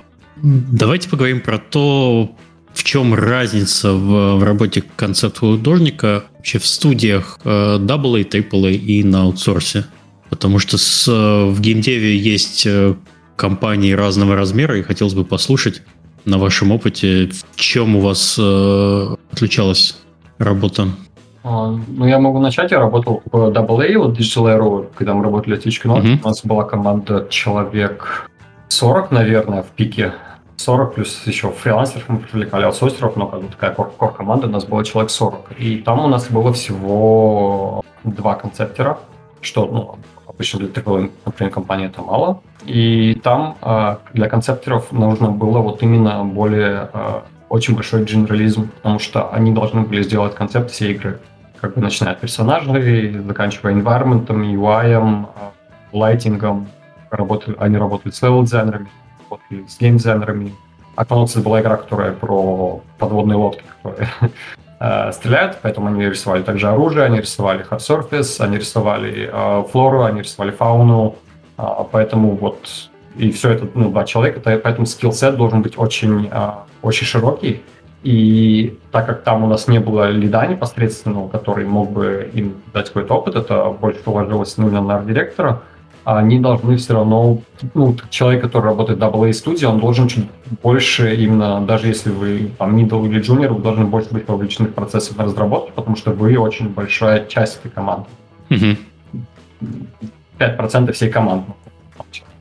Давайте поговорим про то, в чем разница в, в работе концепт-художника вообще в студиях AA, AAA и на аутсорсе. Потому что с, в геймдеве есть э, компании разного размера, и хотелось бы послушать на вашем опыте, в чем у вас э, отличалась работа.
А, ну, я могу начать. Я работал в AA, вот Digital Aero, когда мы работали в Twitch uh-huh. У нас была команда человек 40, наверное, в пике 40, плюс еще фрилансеров мы привлекали аутсорсеров, но как бы такая кор-команда, у нас было человек 40. И там у нас было всего два концептера, что ну, обычно для такой, например, компании это мало. И там э, для концептеров нужно было вот именно более э, очень большой генерализм, потому что они должны были сделать концепт всей игры, как бы начиная от персонажей, заканчивая environment, UI, лайтингом, работают, они работают с левел-дизайнерами, работали с гейм-дизайнерами. Aquanox была игра, которая про подводные лодки, которые [laughs] э, стреляют, поэтому они рисовали также оружие, они рисовали hard surface, они рисовали э, флору, они рисовали фауну, э, поэтому вот и все это, ну, два человека, поэтому скилл-сет должен быть очень, э, очень широкий, и так как там у нас не было лида непосредственного, который мог бы им дать какой-то опыт, это больше положилось ну, на арт-директора, они должны все равно, ну, человек, который работает в AA студии, он должен чуть больше именно, даже если вы там middle или junior, вы должны больше быть вовлечены в процессы разработки, потому что вы очень большая часть этой команды. Mm-hmm. 5% всей команды,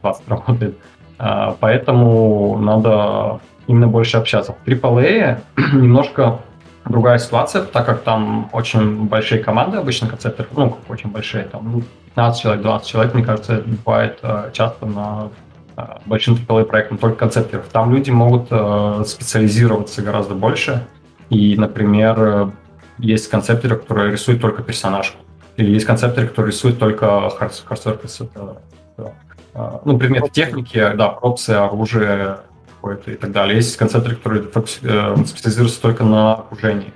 20 работает. А, поэтому надо именно больше общаться. В AAA [clears throat] немножко другая ситуация, так как там очень большие команды обычно концепты, ну, очень большие, там, ну, 15 человек, 20 человек, мне кажется, это бывает э, часто на э, большим AAA проектам, только концептеров. Там люди могут э, специализироваться гораздо больше. И, например, есть концептеры, которые рисуют только персонажку. Или есть концептеры, которые рисуют только э, ну, предметы техники, да, пропсы, оружие какое-то и так далее. Есть концептеры, которые специализируются только на окружении.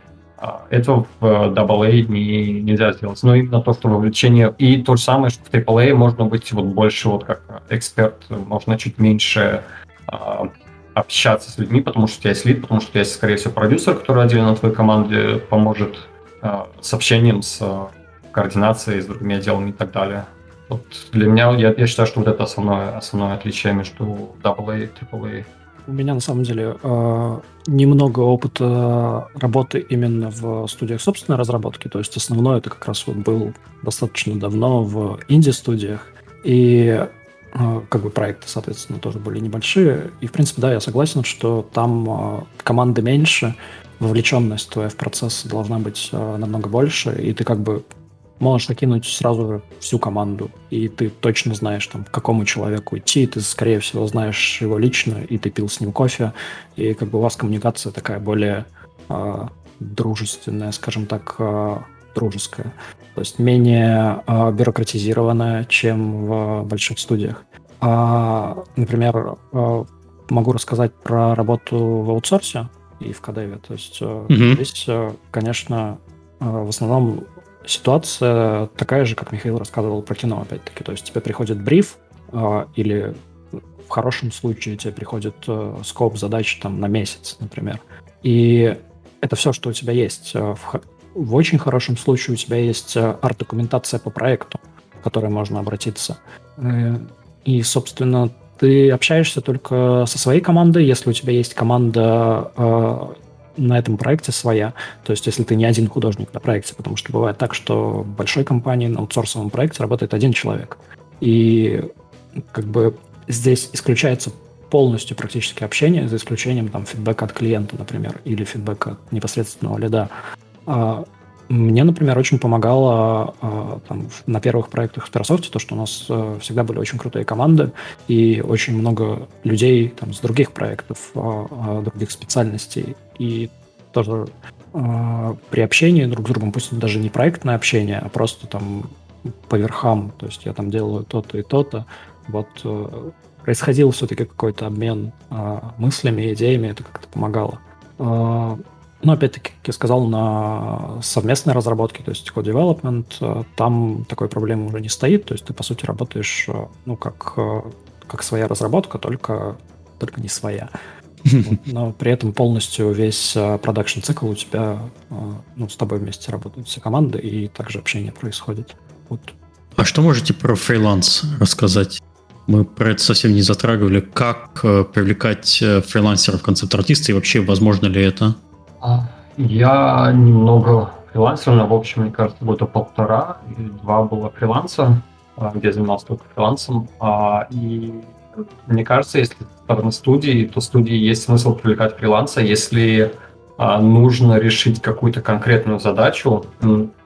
А, этого в AA не, нельзя сделать. Но именно то, что вовлечение... И то же самое, что в AAA можно быть вот больше вот как эксперт, можно чуть меньше а, общаться с людьми, потому что у тебя есть лид, потому что у тебя есть, скорее всего, продюсер, который отдельно твоей команде поможет а, с общением, с а, координацией, с другими отделами и так далее. Вот для меня, я, я считаю, что вот это основное, основное отличие между AA и AAA.
У меня на самом деле э, немного опыта работы именно в студиях собственной разработки. То есть основное это как раз вот был достаточно давно в инди-студиях. И э, как бы проекты, соответственно, тоже были небольшие. И, в принципе, да, я согласен, что там э, команды меньше, вовлеченность твоя в процесс должна быть э, намного больше, и ты как бы можешь накинуть сразу всю команду, и ты точно знаешь, там, к какому человеку идти, ты, скорее всего, знаешь его лично, и ты пил с ним кофе, и как бы у вас коммуникация такая более э, дружественная, скажем так, э, дружеская. То есть менее э, бюрократизированная, чем в больших студиях. А, например, э, могу рассказать про работу в аутсорсе и в Кадеве. То есть mm-hmm. здесь, конечно, в основном ситуация такая же, как Михаил рассказывал про кино, опять-таки. То есть тебе приходит бриф, э, или в хорошем случае тебе приходит э, скоп задач там на месяц, например. И это все, что у тебя есть. Э, в, в очень хорошем случае у тебя есть э, арт-документация по проекту, в которой можно обратиться. Э, и, собственно, ты общаешься только со своей командой, если у тебя есть команда на этом проекте своя. То есть, если ты не один художник на проекте, потому что бывает так, что в большой компании на аутсорсовом проекте работает один человек. И как бы здесь исключается полностью практически общение, за исключением там фидбэка от клиента, например, или фидбэка от непосредственного лида. А, мне, например, очень помогало э, там, на первых проектах в Terrasoft то, что у нас э, всегда были очень крутые команды и очень много людей там, с других проектов, э, других специальностей. И тоже при общении друг с другом, пусть даже не проектное общение, а просто там по верхам, то есть я там делаю то-то и то-то, вот э, происходил все-таки какой-то обмен мыслями, идеями, это как-то помогало. Но опять-таки, как я сказал, на совместной разработке, то есть co-development, э, там такой проблемы уже не стоит. То есть ты, по сути, работаешь, э, ну, как, э, как своя разработка, только, только не своя. [laughs] Но при этом полностью весь продакшн цикл у тебя, ну, с тобой вместе работают все команды, и также общение происходит. Вот.
А что можете про фриланс рассказать? Мы про это совсем не затрагивали. Как привлекать фрилансеров, концепт-артиста, и вообще возможно ли это?
Я немного фрилансер, но, в общем, мне кажется, года полтора или два было фриланса, а, где я занимался только фрилансом. А, и мне кажется, если стороны студии, то студии есть смысл привлекать фриланса, если а, нужно решить какую-то конкретную задачу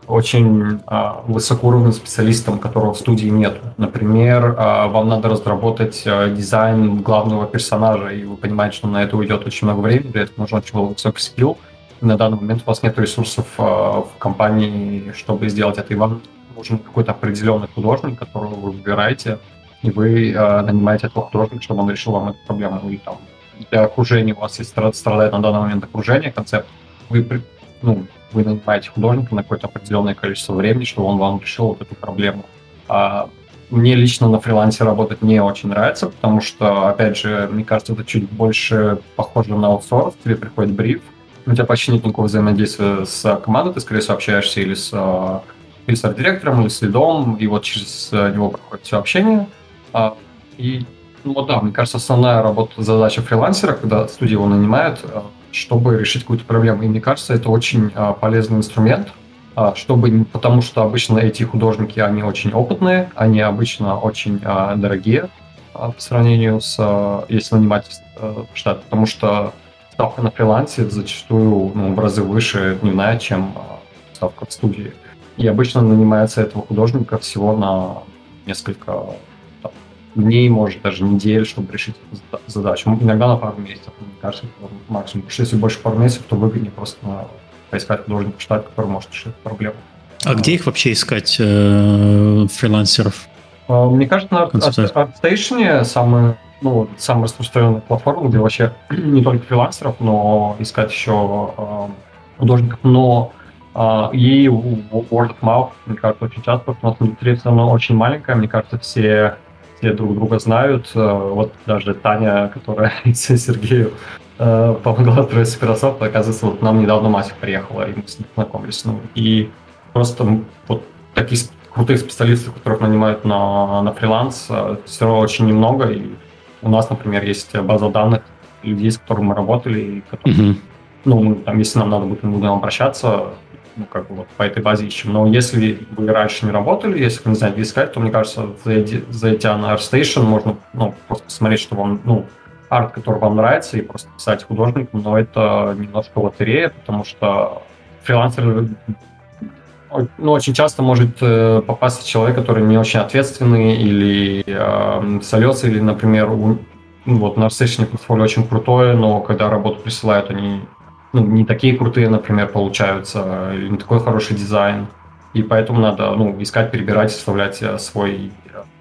очень а, высокоуровневым специалистом, которого в студии нет. Например, а, вам надо разработать а, дизайн главного персонажа, и вы понимаете, что на это уйдет очень много времени, для этого нужен очень высокий скилл. На данный момент у вас нет ресурсов а, в компании, чтобы сделать это, и вам нужен какой-то определенный художник, которого вы выбираете, и вы нанимаете этого художника, чтобы он решил вам эту проблему. Или там для окружения у вас есть страдает на данный момент окружение, концепт. Вы, ну, вы нанимаете художника на какое-то определенное количество времени, чтобы он вам решил вот эту проблему. А мне лично на фрилансе работать не очень нравится, потому что, опять же, мне кажется, это чуть больше похоже на аутсорс. Тебе приходит бриф, у тебя почти нет никакого взаимодействия с командой, ты, скорее всего, общаешься или с, или с арт-директором, или с лидом, и вот через него проходит все общение. А, и, ну да, мне кажется, основная работа, задача фрилансера, когда студия его нанимает, а, чтобы решить какую-то проблему. И мне кажется, это очень а, полезный инструмент, чтобы, потому что обычно эти художники, они очень опытные, они обычно очень дорогие по сравнению с, если нанимать штат, потому что ставка на фрилансе зачастую ну, в разы выше дневная, чем ставка в студии. И обычно нанимается этого художника всего на несколько дней, может, даже недель, чтобы решить задачу. Иногда на пару месяцев, мне кажется, максимум. Потому что если больше пару месяцев, то выгоднее просто поискать художника штат, который может решить эту проблему.
А где их вообще искать, э, фрилансеров?
А, мне кажется, на ArtStation самый, ну, самая распространенная платформа, где вообще [clears throat] не только фрилансеров, но искать еще э, художников. Но и Word of Mouth, мне кажется, очень часто, потому что индустрия все равно очень маленькая. Мне кажется, все все друг друга знают. Э, вот даже Таня, которая [laughs] Сергею э, помогла строить Суперсофт, оказывается, вот нам недавно Масик приехала, и мы с ним знакомились. Ну, и просто вот таких крутых специалистов, которых нанимают на, на фриланс, э, все равно очень немного. И у нас, например, есть база данных людей, с которыми мы работали, и которые, mm-hmm. ну, там, если нам надо будет, мы будем обращаться, ну, как бы вот по этой базе ищем. Но если вы раньше не работали, если не знаете, искать, то, мне кажется, зайдя на ArtStation, можно ну, просто посмотреть, что вам, ну, арт, который вам нравится, и просто писать художникам, но это немножко лотерея, потому что фрилансер ну, очень часто может э, попасть человек, который не очень ответственный или э, солется, или, например, у, ну, вот на ArtStation портфолио очень крутое, но когда работу присылают, они ну, не такие крутые, например, получаются, или не такой хороший дизайн. И поэтому надо ну, искать, перебирать, составлять э, свой,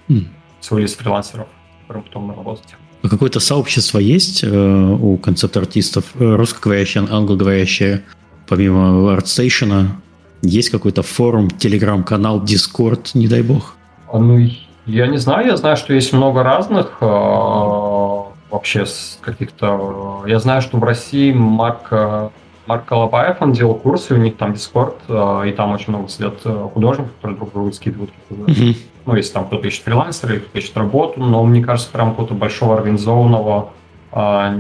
mm. свой лист фрилансеров, которым потом работать.
А какое-то сообщество есть э, у концепт-артистов, э, русскоговорящее, англоговорящее, помимо ArtStation? Есть какой-то форум, телеграм-канал, дискорд, не дай бог?
А, ну, я не знаю, я знаю, что есть много разных. Э, вообще с каких-то... Я знаю, что в России Марк, Марк Колобаев, он делал курсы, у них там Дискорд, и там очень много сидят э, художников, которые друг другу скидывают. Mm-hmm. Ну, если там кто-то ищет фрилансера или кто-то ищет работу, но мне кажется, прям какого-то большого организованного а,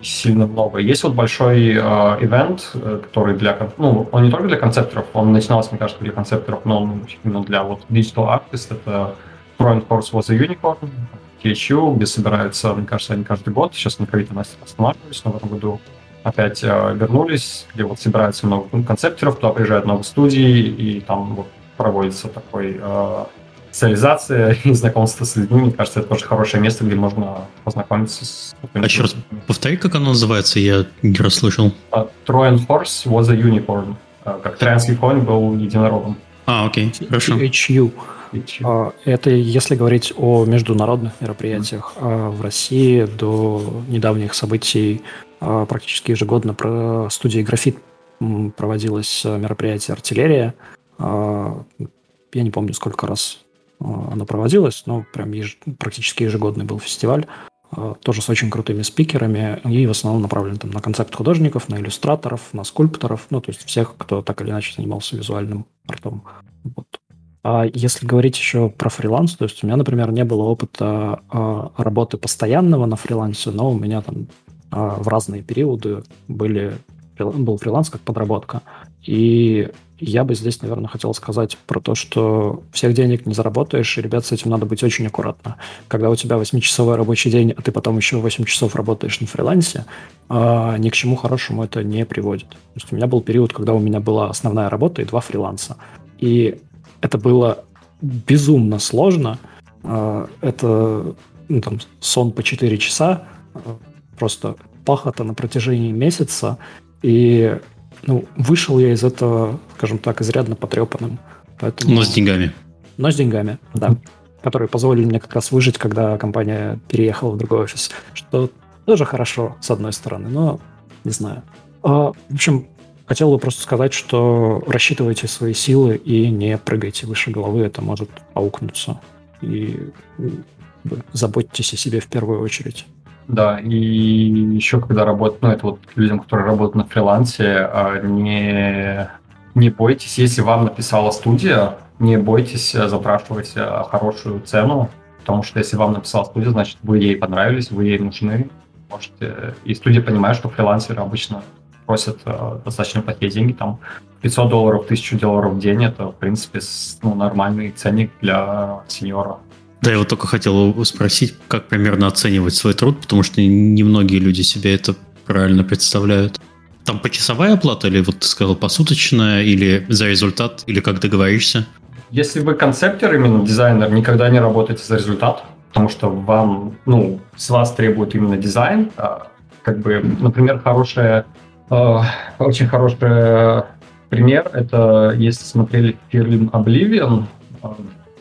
сильно много. Есть вот большой э, ивент, э, который для, ну, он не только для концепторов, он начинался, мне кажется, для концепторов, но он именно для вот digital artists, это Trojan Force was a Unicorn, THU, где собираются, мне кажется, они каждый год. Сейчас на ковиде нас останавливались, но в этом году опять э, вернулись, где вот собирается много ну, концептеров, туда приезжают много студий, и там вот проводится такой э, социализация [laughs] и знакомство с людьми. Мне кажется, это тоже хорошее место, где можно познакомиться с...
А еще раз повтори, как оно называется, я не расслышал.
Uh, Trojan Horse was a unicorn. Uh, как троянский конь был единорогом.
А, окей, хорошо.
HU. А, это если говорить о международных мероприятиях. А в России до недавних событий а, практически ежегодно про студии «Графит» проводилось мероприятие «Артиллерия». Я не помню, сколько раз оно проводилось, но прям еж... практически ежегодный был фестиваль. Тоже с очень крутыми спикерами. И в основном направлен там, на концепт художников, на иллюстраторов, на скульпторов. Ну, то есть всех, кто так или иначе занимался визуальным артом. Вот. А если говорить еще про фриланс, то есть у меня, например, не было опыта а, работы постоянного на фрилансе, но у меня там а, в разные периоды были, был фриланс как подработка. И я бы здесь, наверное, хотел сказать про то, что всех денег не заработаешь, и, ребят, с этим надо быть очень аккуратно. Когда у тебя 8-часовой рабочий день, а ты потом еще 8 часов работаешь на фрилансе, а, ни к чему хорошему это не приводит. То есть у меня был период, когда у меня была основная работа и два фриланса. И это было безумно сложно. А, это ну, там, сон по 4 часа, а, просто пахота на протяжении месяца, и ну, вышел я из этого, скажем так, изрядно потрепанным.
Поэтому... Но с деньгами.
Но с деньгами, да. Которые позволили мне как раз выжить, когда компания переехала в другой офис. Что тоже хорошо, с одной стороны, но не знаю. А, в общем, хотел бы просто сказать, что рассчитывайте свои силы и не прыгайте выше головы, это может аукнуться. И заботьтесь о себе в первую очередь.
Да, и еще когда работают, ну, это вот людям, которые работают на фрилансе, а, не, не бойтесь, если вам написала студия, не бойтесь э, запрашивать э, хорошую цену, потому что если вам написала студия, значит, вы ей понравились, вы ей нужны. Можете... И студия понимает, что фрилансеры обычно просят э, достаточно плохие деньги, там 500 долларов, 1000 долларов в день, это, в принципе, ну, нормальный ценник для сеньора.
Да, я вот только хотел спросить, как примерно оценивать свой труд, потому что немногие люди себе это правильно представляют. Там почасовая оплата, или вот ты сказал посуточная, или за результат, или как договоришься?
Если вы концептер, именно дизайнер, никогда не работаете за результат, потому что вам, ну, с вас требует именно дизайн. А, как бы, например, хорошая, э, очень хороший пример, это если смотрели фильм Oblivion,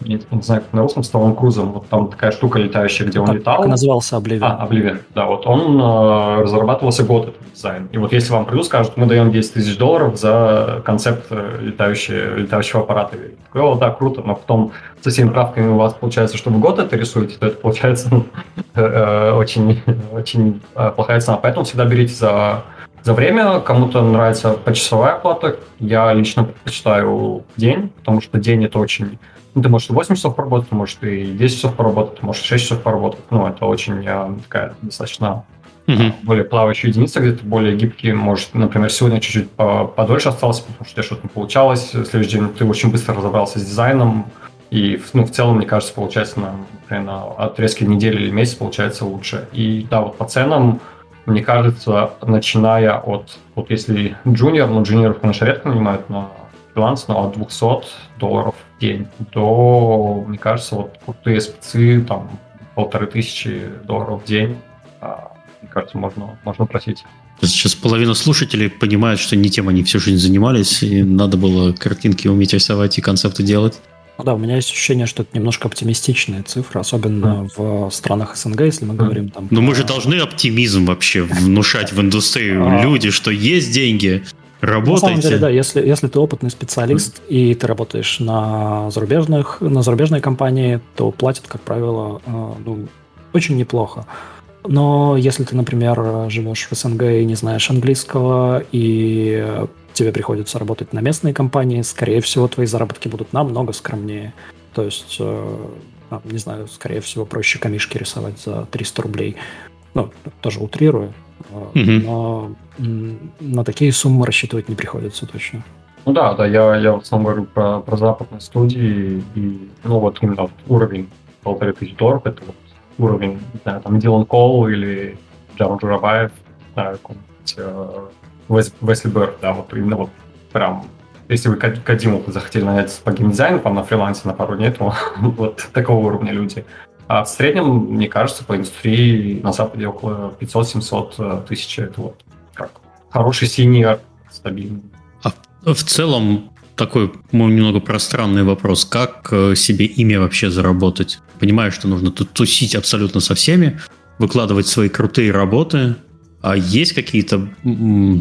я не знаю, как на русском, с Томом Крузом. Вот там такая штука летающая, где он как, летал. Как
назывался Oblivion?
А, Oblivion, да. Вот он э, разрабатывался год этот дизайн. И вот если вам придут, скажут, мы даем 10 тысяч долларов за концепт э, летающего, летающего аппарата. И такой, да, круто, но потом со всеми правками у вас получается, что вы год это рисуете, то это получается [laughs] э, э, очень, очень плохая цена. Поэтому всегда берите за за время кому-то нравится почасовая оплата. Я лично предпочитаю день, потому что день это очень ну, ты можешь 8 часов поработать, ты можешь и 10 часов поработать, ты можешь 6 часов поработать. Ну, это очень э, такая достаточно uh-huh. более плавающая единица, где ты более гибкий. Может, например, сегодня чуть-чуть подольше остался, потому что у тебя что-то не получалось. В следующий день ты очень быстро разобрался с дизайном. И ну, в целом, мне кажется, получается, на, например, на отрезке недели или месяц получается лучше. И да, вот по ценам, мне кажется, начиная от, вот если джуниор, ну, джуниоров, конечно, редко нанимают на фриланс, но от 200 долларов день до, мне кажется, вот крутые спецы, там, полторы тысячи долларов в день, а, мне кажется, можно, можно просить.
Сейчас половина слушателей понимают, что не тем они всю жизнь занимались, и надо было картинки уметь рисовать и концепты делать.
Ну да, у меня есть ощущение, что это немножко оптимистичная цифра, особенно mm. в странах СНГ, если мы говорим там.
Но про... мы же должны оптимизм вообще внушать в индустрию а. люди, что есть деньги, Работайте. На самом деле,
да, если, если ты опытный специалист и ты работаешь на зарубежных, на зарубежной компании, то платят, как правило, э, ну, очень неплохо. Но если ты, например, живешь в СНГ и не знаешь английского, и тебе приходится работать на местной компании, скорее всего, твои заработки будут намного скромнее. То есть, э, не знаю, скорее всего, проще камишки рисовать за 300 рублей. Ну, тоже утрирую. Угу. Но на такие суммы рассчитывать не приходится точно.
Ну да, да, я, я в основном говорю про, про западные студии, и, ну вот именно вот уровень полторы тысячи долларов, это вот уровень, не знаю, там Дилан Кол или Джамал Джурабаев, какой-нибудь э, Весли Берр, да, вот именно вот прям если вы Кадиму захотели нанять по геймдизайну, там на фрилансе на пару дней, то [laughs] вот такого уровня люди. А в среднем, мне кажется, по индустрии на Западе около 500-700 э, тысяч. Это вот хороший синьор, стабильный.
А в целом такой мой немного пространный вопрос. Как э, себе имя вообще заработать? Понимаю, что нужно тут тусить абсолютно со всеми, выкладывать свои крутые работы. А есть какие-то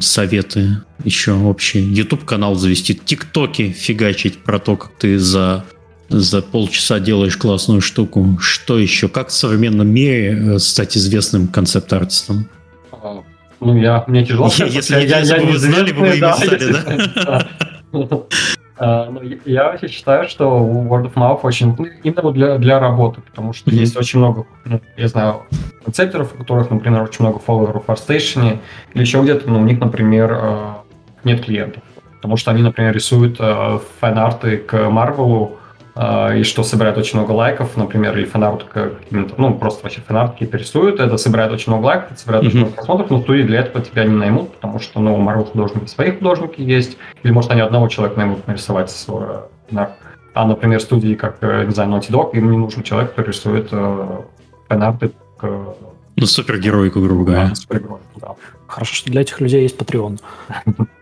советы еще общие? YouTube-канал завести, тиктоки фигачить про то, как ты за за полчаса делаешь классную штуку. Что еще? Как в современном мире э, стать известным концепт-артистом?
А, ну, я, мне тяжело.
Я, если я, я, я не знали, вы бы да, стали, да? [laughs]
А, ну, я вообще считаю, что Word of Mouth очень ну, именно для, для работы, потому что есть очень много, ну, я знаю, концептеров, у которых, например, очень много фолловеров в ArtStation или еще где-то, но у них, например, э, нет клиентов. Потому что они, например, рисуют э, фэн-арты к Marvel'у, и что собирает очень много лайков, например, или каким-то, ну, просто вообще фэн-арт какие-то рисуют, это собирает очень много лайков, это собирает mm-hmm. очень много просмотров, но студии для этого тебя не наймут, потому что, ну, у Марвел художники свои художники есть, или, может, они одного человека наймут нарисовать свой фэн-арт. А, например, студии, как, э, не знаю, Naughty Dog, им не нужен человек, который рисует э, фэн-арты к...
Ну, супергероику, грубо говоря. Да,
супергероику, да. Хорошо, что для этих людей есть Patreon. [laughs]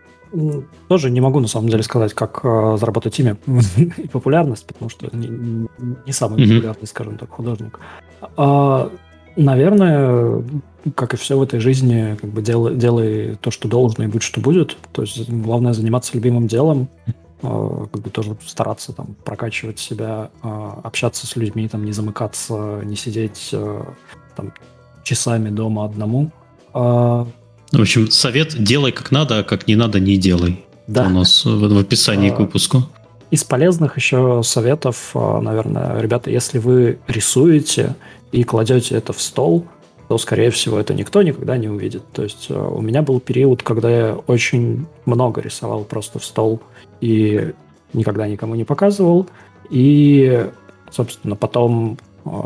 Тоже не могу, на самом деле, сказать, как э, заработать имя [laughs] и популярность, потому что не, не самый mm-hmm. популярный, скажем так, художник. А, наверное, как и все в этой жизни, как бы делай, делай то, что должно, и будь что будет. То есть главное заниматься любимым делом, э, как бы тоже стараться там прокачивать себя, э, общаться с людьми, там не замыкаться, не сидеть э, там часами дома одному.
В общем, совет делай как надо, а как не надо не делай. Да. У нас в, в описании к а, выпуску.
Из полезных еще советов, а, наверное, ребята, если вы рисуете и кладете это в стол, то, скорее всего, это никто никогда не увидит. То есть а, у меня был период, когда я очень много рисовал просто в стол и никогда никому не показывал. И, собственно, потом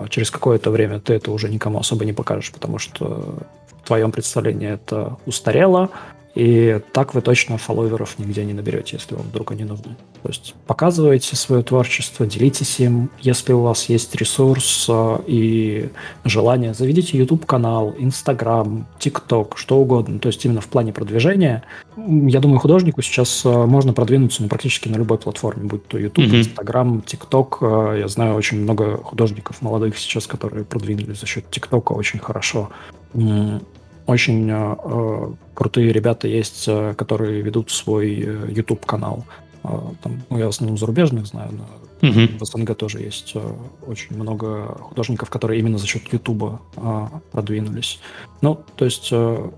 через какое-то время ты это уже никому особо не покажешь, потому что в твоем представлении это устарело, и так вы точно фолловеров нигде не наберете, если вам вдруг они нужны. То есть показывайте свое творчество, делитесь им. Если у вас есть ресурс э, и желание, заведите YouTube-канал, Instagram, TikTok, что угодно. То есть именно в плане продвижения. Я думаю, художнику сейчас э, можно продвинуться ну, практически на любой платформе, будь то YouTube, mm-hmm. Instagram, TikTok. Э, я знаю очень много художников молодых сейчас, которые продвинулись за счет TikTok очень хорошо. Очень э, крутые ребята есть, э, которые ведут свой э, YouTube-канал. Э, там, ну, я в основном зарубежных знаю, но uh-huh. в СНГ тоже есть э, очень много художников, которые именно за счет YouTube э, продвинулись. Ну, то есть, э,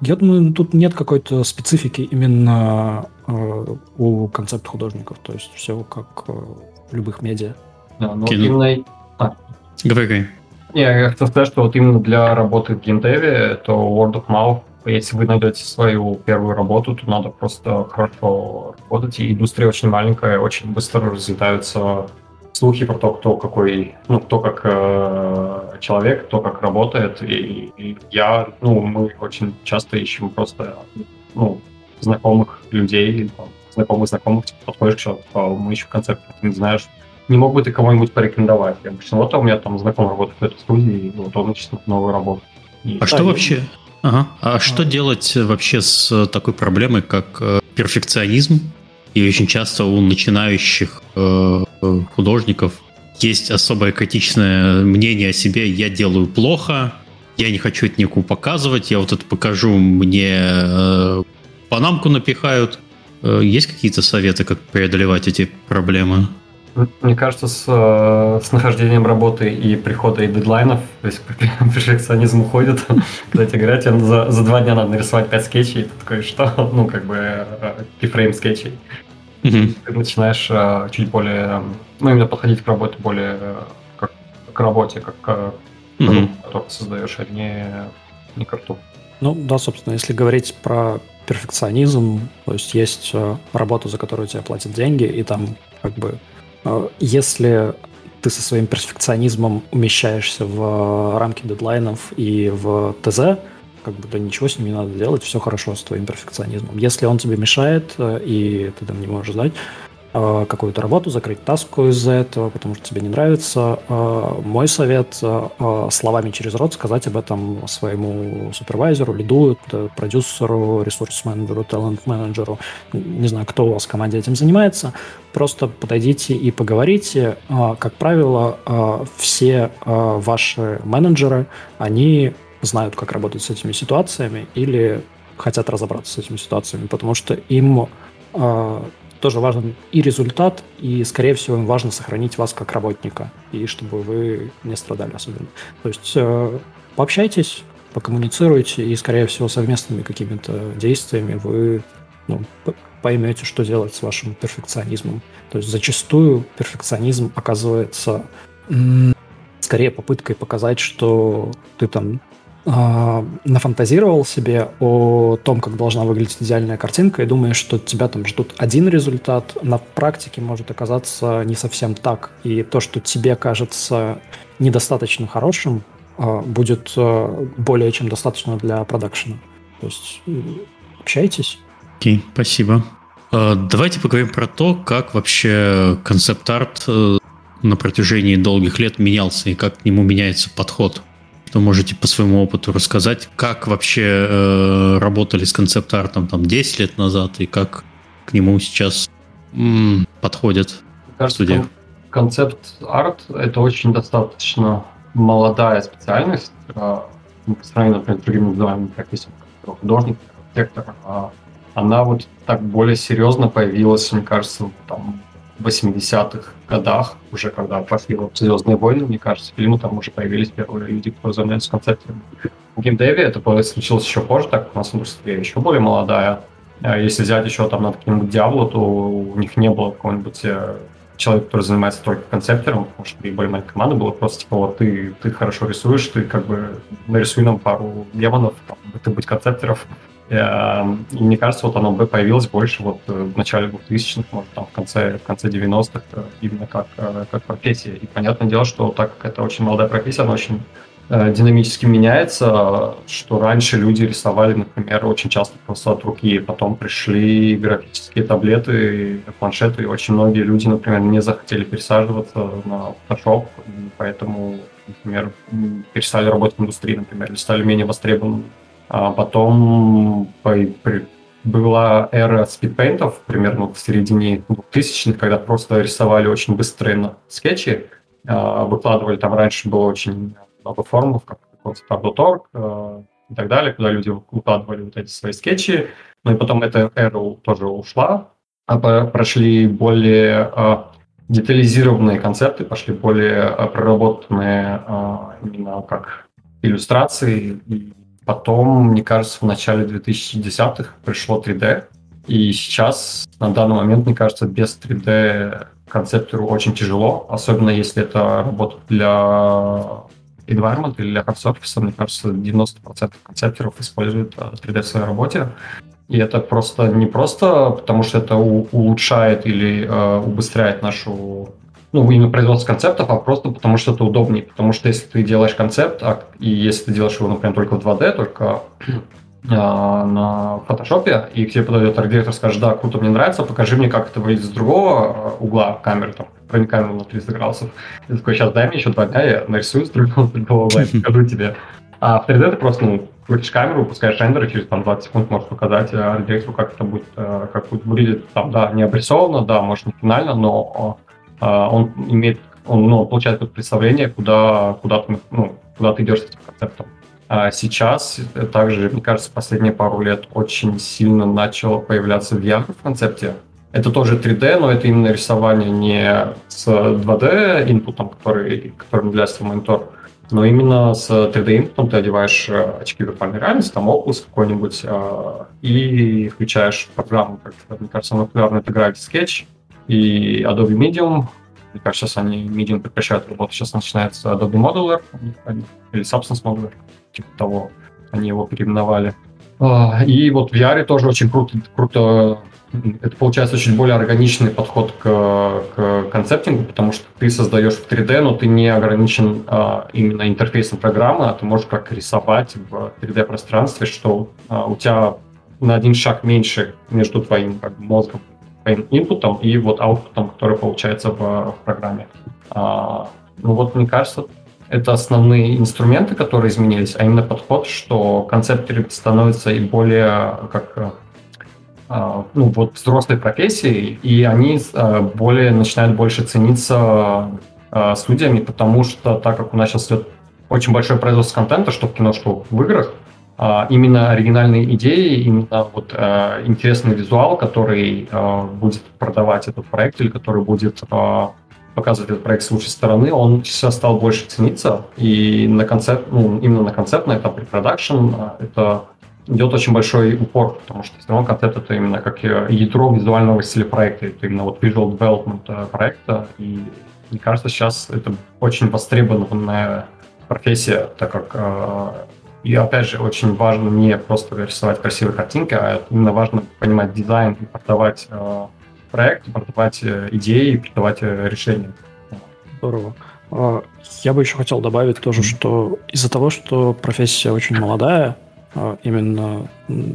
я думаю, тут нет какой-то специфики именно э, у концепта художников. То есть, все как э, в любых медиа.
Да, но Кино. именно...
А. Говори, говори.
Не, я хотел сказать, что вот именно для работы в геймдеве, то Word of Mouth, если вы найдете свою первую работу, то надо просто хорошо работать. И индустрия очень маленькая, очень быстро разлетаются слухи про то, кто какой, ну, кто как э, человек, кто как работает. И, и я, ну, мы очень часто ищем просто, ну, знакомых людей, там, знакомых знакомых, типа, подходишь к человеку, мы ищем концепт, ты не знаешь, не мог бы ты кого-нибудь порекомендовать? Я обычно, вот а у меня там знакомый работает в этой студии, и вот он начинает новую работу.
И, а да, что и... вообще? Ага. А, а что делать вообще с такой проблемой, как э, перфекционизм? И очень часто у начинающих э, художников есть особое критичное мнение о себе. Я делаю плохо, я не хочу это никому показывать, я вот это покажу, мне э, панамку напихают. Э, есть какие-то советы, как преодолевать эти проблемы?
Мне кажется, с, э, с нахождением работы и прихода и дедлайнов, то есть [laughs] перфекционизм уходит, [laughs] когда тебе говорят, тебе за, за два дня надо нарисовать пять скетчей, ты такой, что? [laughs] Ну, как бы, кифрейм э, скетчей. Mm-hmm. Ты начинаешь э, чуть более, ну, именно подходить к работе более как к работе, как к mm-hmm. который создаешь, а не, не к рту.
Ну, да, собственно, если говорить про перфекционизм, то есть есть работа, за которую тебе платят деньги, и там как бы Э, если ты со своим перфекционизмом умещаешься в рамки дедлайнов и в ТЗ, как бы да ничего с ним не надо делать, все хорошо с твоим перфекционизмом. Если он тебе мешает, э, и ты там не можешь ждать, Э, какую-то работу, закрыть таску из-за этого, потому что тебе не нравится. Э, мой совет э, словами через рот сказать об этом своему супервайзеру, лиду, продюсеру, ресурс-менеджеру, талант-менеджеру, не знаю, кто у вас в команде этим занимается, просто подойдите и поговорите. Как правило, все ваши менеджеры, они знают, как работать с этими ситуациями или хотят разобраться с этими ситуациями, потому что им тоже важен и результат, и, скорее всего, им важно сохранить вас как работника, и чтобы вы не страдали особенно. То есть э, пообщайтесь, покоммуницируйте, и, скорее всего, совместными какими-то действиями вы ну, поймете, что делать с вашим перфекционизмом. То есть зачастую перфекционизм оказывается скорее попыткой показать, что ты там э, нафантазировал себе о том, как должна выглядеть идеальная картинка, и думаешь, что тебя там ждут один результат, на практике может оказаться не совсем так. И то, что тебе кажется недостаточно хорошим, э, будет э, более чем достаточно для продакшена. То есть общайтесь.
Окей, okay, спасибо. Э, давайте поговорим про то, как вообще концепт-арт э, на протяжении долгих лет менялся и как к нему меняется подход. Что можете по своему опыту рассказать, как вообще э, работали с концепт-артом там 10 лет назад и как к нему сейчас м, подходят
Кажется, студия? Концепт-арт – это очень достаточно молодая специальность, э, по сравнению, например, с другими называемыми профессиями, художник, архитектор. А она вот так более серьезно появилась, мне кажется, там, 80-х годах, уже когда пошли вот «Звездные войны», мне кажется, фильмы там уже появились первые люди, кто занимается концептами. В геймдеве это случилось еще позже, так у нас индустрия еще более молодая. А если взять еще там над каким-нибудь Диабло, то у них не было какого-нибудь э, человека, который занимается только концептером, потому что и более маленькая команда была просто типа, вот ты, ты хорошо рисуешь, ты как бы нарисуй нам пару демонов, там, ты быть концептеров, и мне кажется, вот оно бы появилось больше вот э, в начале 2000-х, может, там в конце, в конце 90-х, э, именно как, э, как профессия. И понятное дело, что так как это очень молодая профессия, она очень динамически меняется, что раньше люди рисовали, например, очень часто просто от руки, потом пришли графические таблеты, планшеты, и очень многие люди, например, не захотели пересаживаться на Photoshop, поэтому, например, перестали работать в индустрии, например, или стали менее востребованными а потом была эра спидпейнтов, примерно в середине 2000-х, когда просто рисовали очень быстрые скетчи, а, выкладывали, там раньше было очень много форумов, как Tableau.org э, и так далее, куда люди выкладывали вот эти свои скетчи, ну и потом эта эра тоже ушла, а прошли более а, детализированные концепты, пошли более проработанные именно как иллюстрации и Потом, мне кажется, в начале 2010-х пришло 3D, и сейчас, на данный момент, мне кажется, без 3D концептору очень тяжело, особенно если это работа для environment или для hard Мне кажется, 90% концепторов используют 3D э, в своей работе. И это просто не просто потому, что это улучшает или э, убыстряет нашу ну, именно производство концептов, а просто потому что это удобнее. Потому что если ты делаешь концепт, а, и если ты делаешь его, например, только в 2D, только а, на фотошопе, и к тебе подойдет арт-директор, скажет, да, круто, мне нравится, покажи мне, как это выглядит с другого а, угла камеры, там, проникаем на 300 градусов. И такой, сейчас дай мне еще два дня, я нарисую с другого, с другого угла и [laughs] покажу тебе. А в 3D ты просто, ну, крутишь камеру, пускаешь рендер, и через там 20 секунд можешь показать арт-директору, как это будет, как будет выглядеть. Там, да, не обрисовано, да, может, не финально, но а, он имеет, он ну, получает это представление, куда, куда, ты, ну, куда ты идешь с этим концептом. А сейчас также, мне кажется, последние пару лет очень сильно начало появляться VR в концепте. Это тоже 3D, но это именно рисование не с 2D инпутом, который, которым является монитор, но именно с 3D инпутом ты одеваешь э, очки виртуальной реальности, там Oculus какой-нибудь, э, и включаешь программу, как, мне кажется, популярно это Gravity Sketch, и Adobe Medium. Мне кажется, сейчас они Medium прекращают работу. Сейчас начинается Adobe Modeler или Substance Modeler, типа того. Они его переименовали. А, и вот в VR тоже очень круто, круто это получается очень более органичный подход к, к концептингу, потому что ты создаешь в 3D, но ты не ограничен а, именно интерфейсом программы, а ты можешь как рисовать в 3D-пространстве, что а, у тебя на один шаг меньше между твоим как, мозгом своим инпутом и вот аутпутом, который получается в, в программе. А, ну вот, мне кажется, это основные инструменты, которые изменились, а именно подход, что концепты становятся и более как а, ну, вот взрослой профессией, и они а, более начинают больше цениться а, студиями, потому что так как у нас сейчас идет очень большое производство контента, что в кино, что в играх, именно оригинальные идеи, именно вот э, интересный визуал, который э, будет продавать этот проект или который будет э, показывать этот проект с лучшей стороны, он сейчас стал больше цениться, и на концепт, ну, именно на концепт, на этапе продакшн это идет очень большой упор, потому что все равно концепт это именно как ядро визуального стиля проекта, это именно вот visual development проекта, и мне кажется, сейчас это очень востребованная профессия, так как И опять же, очень важно не просто рисовать красивые картинки, а именно важно понимать дизайн и продавать э, проект, продавать э, идеи, продавать э, решения.
Здорово. А, я бы еще хотел добавить тоже, что из-за того, что профессия очень молодая, а, именно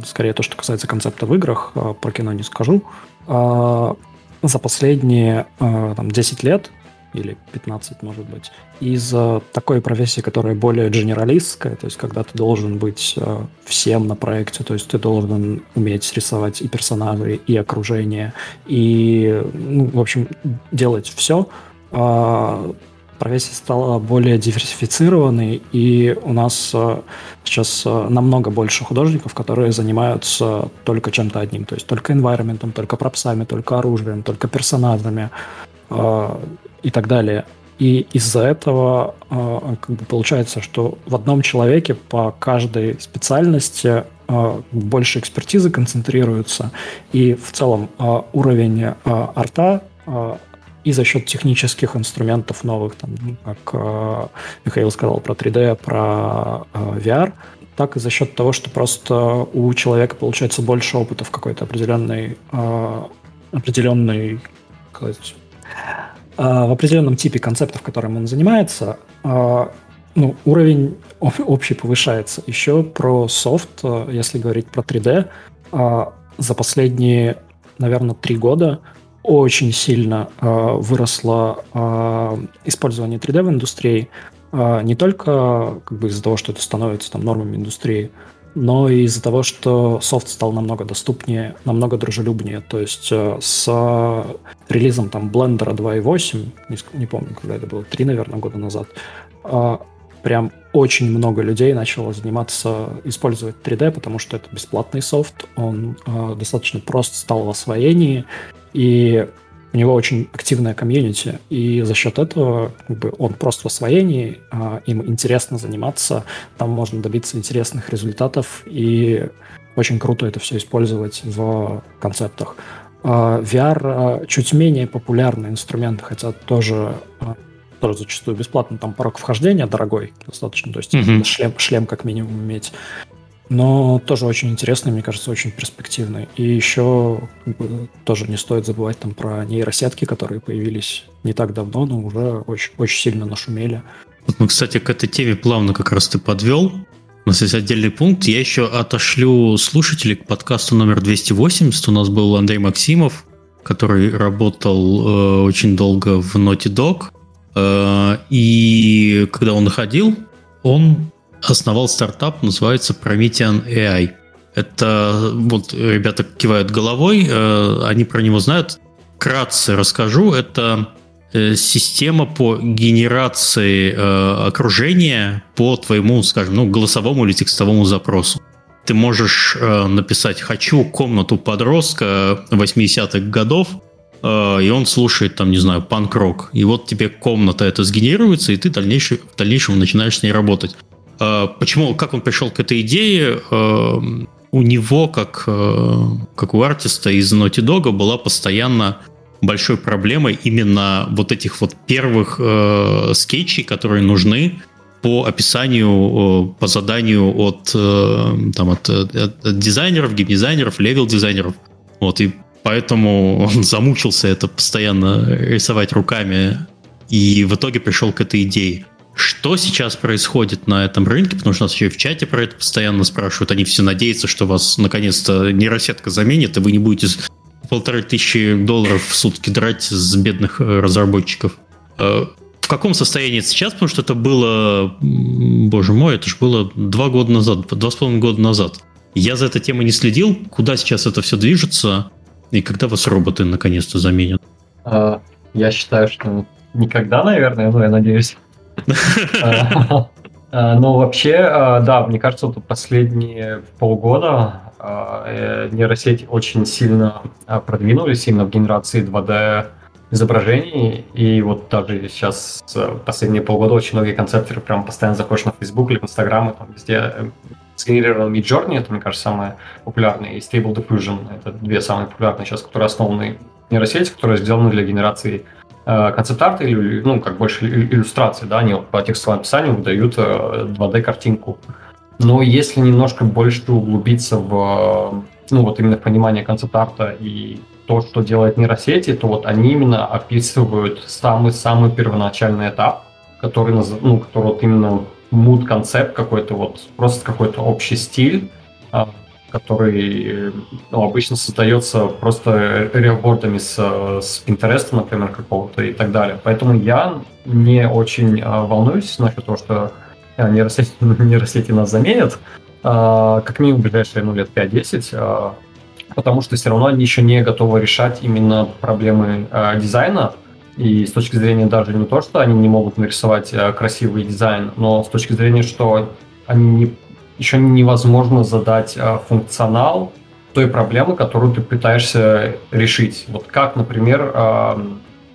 скорее то, что касается концепта в играх, а, про кино не скажу, за последние там, 10 лет или 15, может быть, из такой профессии, которая более генералистская, то есть когда ты должен быть э, всем на проекте, то есть ты должен уметь рисовать и персонажей, и окружение, и, ну, в общем, делать все, э, профессия стала более диверсифицированной, и у нас э, сейчас намного больше художников, которые занимаются только чем-то одним, то есть только environment, только пропсами, только оружием, только персонажами и так далее. И из-за этого э, как бы получается, что в одном человеке по каждой специальности э, больше экспертизы концентрируется, и в целом уровень арта и за счет технических инструментов новых, там, ну, как Михаил сказал про 3D, про VR, так и за счет того, что просто у человека получается больше опыта в какой-то определенной, определенной сказать, а, в определенном типе концептов, которым он занимается, а, ну, уровень общий повышается. Еще про софт, а, если говорить про 3D, за последние, наверное, три года очень сильно выросло использование 3D в индустрии. Не только как бы из-за того, что это становится там нормами индустрии, но и из-за того, что софт стал намного доступнее, намного дружелюбнее. То есть э, с релизом там Blender 2.8, не, помню, когда это было, 3, наверное, года назад, э, прям очень много людей начало заниматься, использовать 3D, потому что это бесплатный софт, он э, достаточно прост стал в освоении, и у него очень активная комьюнити, и за счет этого как бы, он просто в освоении, а, им интересно заниматься, там можно добиться интересных результатов, и очень круто это все использовать в концептах. А, VR а, чуть менее популярный инструмент, хотя тоже а, тоже зачастую бесплатно, там порог вхождения дорогой достаточно, то есть mm-hmm. шлем, шлем как минимум иметь но тоже очень интересный, мне кажется, очень перспективный. И еще тоже не стоит забывать там про нейросетки, которые появились не так давно, но уже очень, очень сильно нашумели.
Вот мы, кстати, к этой теме плавно как раз ты подвел. У нас есть отдельный пункт. Я еще отошлю слушателей к подкасту номер 280. У нас был Андрей Максимов, который работал э, очень долго в Naughty Dog. Э, и когда он находил, он основал стартап, называется Promethean AI. Это, вот ребята кивают головой, э, они про него знают. Кратце расскажу, это э, система по генерации э, окружения по твоему, скажем, ну, голосовому или текстовому запросу. Ты можешь написать «хочу комнату подростка 80-х годов», и он слушает, там, не знаю, панк-рок. И вот тебе комната это сгенерируется, и ты дальнейшем, в дальнейшем начинаешь с ней работать. Э, почему, как он пришел к этой идее? Э, у него, как, э, как у артиста из Naughty Dog, была постоянно большой проблемой именно вот этих вот первых э, скетчей, которые нужны по описанию, по заданию от, там, от, от дизайнеров, геймдизайнеров, левел-дизайнеров. Вот, и поэтому [laughs] он замучился это постоянно рисовать руками, и в итоге пришел к этой идее. Что сейчас происходит на этом рынке? Потому что нас еще и в чате про это постоянно спрашивают. Они все надеются, что вас наконец-то нейросетка заменит, и вы не будете полторы тысячи долларов в сутки драть с бедных э, разработчиков. Э, в каком состоянии сейчас? Потому что это было, боже мой, это же было два года назад, два с половиной года назад. Я за этой темой не следил. Куда сейчас это все движется? И когда вас роботы наконец-то заменят?
А, я считаю, что никогда, наверное, но я надеюсь. А, ну, вообще, а, да, мне кажется, вот последние полгода э, нейросети очень сильно продвинулись именно в генерации 2D изображений. И вот даже сейчас последние полгода очень многие концептеры прям постоянно заходишь на Facebook или в Instagram, и там везде э, сгенерирован Midjourney, это, мне кажется, самое популярное, и Stable Diffusion, это две самые популярные сейчас, которые основаны нейросети, которые сделаны для генерации Э, концепт-арт или, ну, как больше иллюстрации, да, они по текстовому описанию выдают 2D-картинку. Но если немножко больше углубиться в, ну вот именно в понимание концепт-арта и то, что делает нейросети, то вот они именно описывают самый-самый первоначальный этап, который, ну, который вот именно mood концепт какой-то вот, просто какой-то общий стиль, а, который ну, обычно создается просто реабордами с, с Pinterest, например, какого-то и так далее. Поэтому я не очень а, волнуюсь насчет того, что а, нейросети, [laughs] нейросети нас заменят, а, как минимум в ближайшие ну, лет 5-10, а, потому что все равно они еще не готовы решать именно проблемы дизайна, и с точки зрения даже не то, что они не могут нарисовать а, красивый дизайн, но с точки зрения, что они не еще невозможно задать а, функционал той проблемы, которую ты пытаешься решить. Вот как, например, а,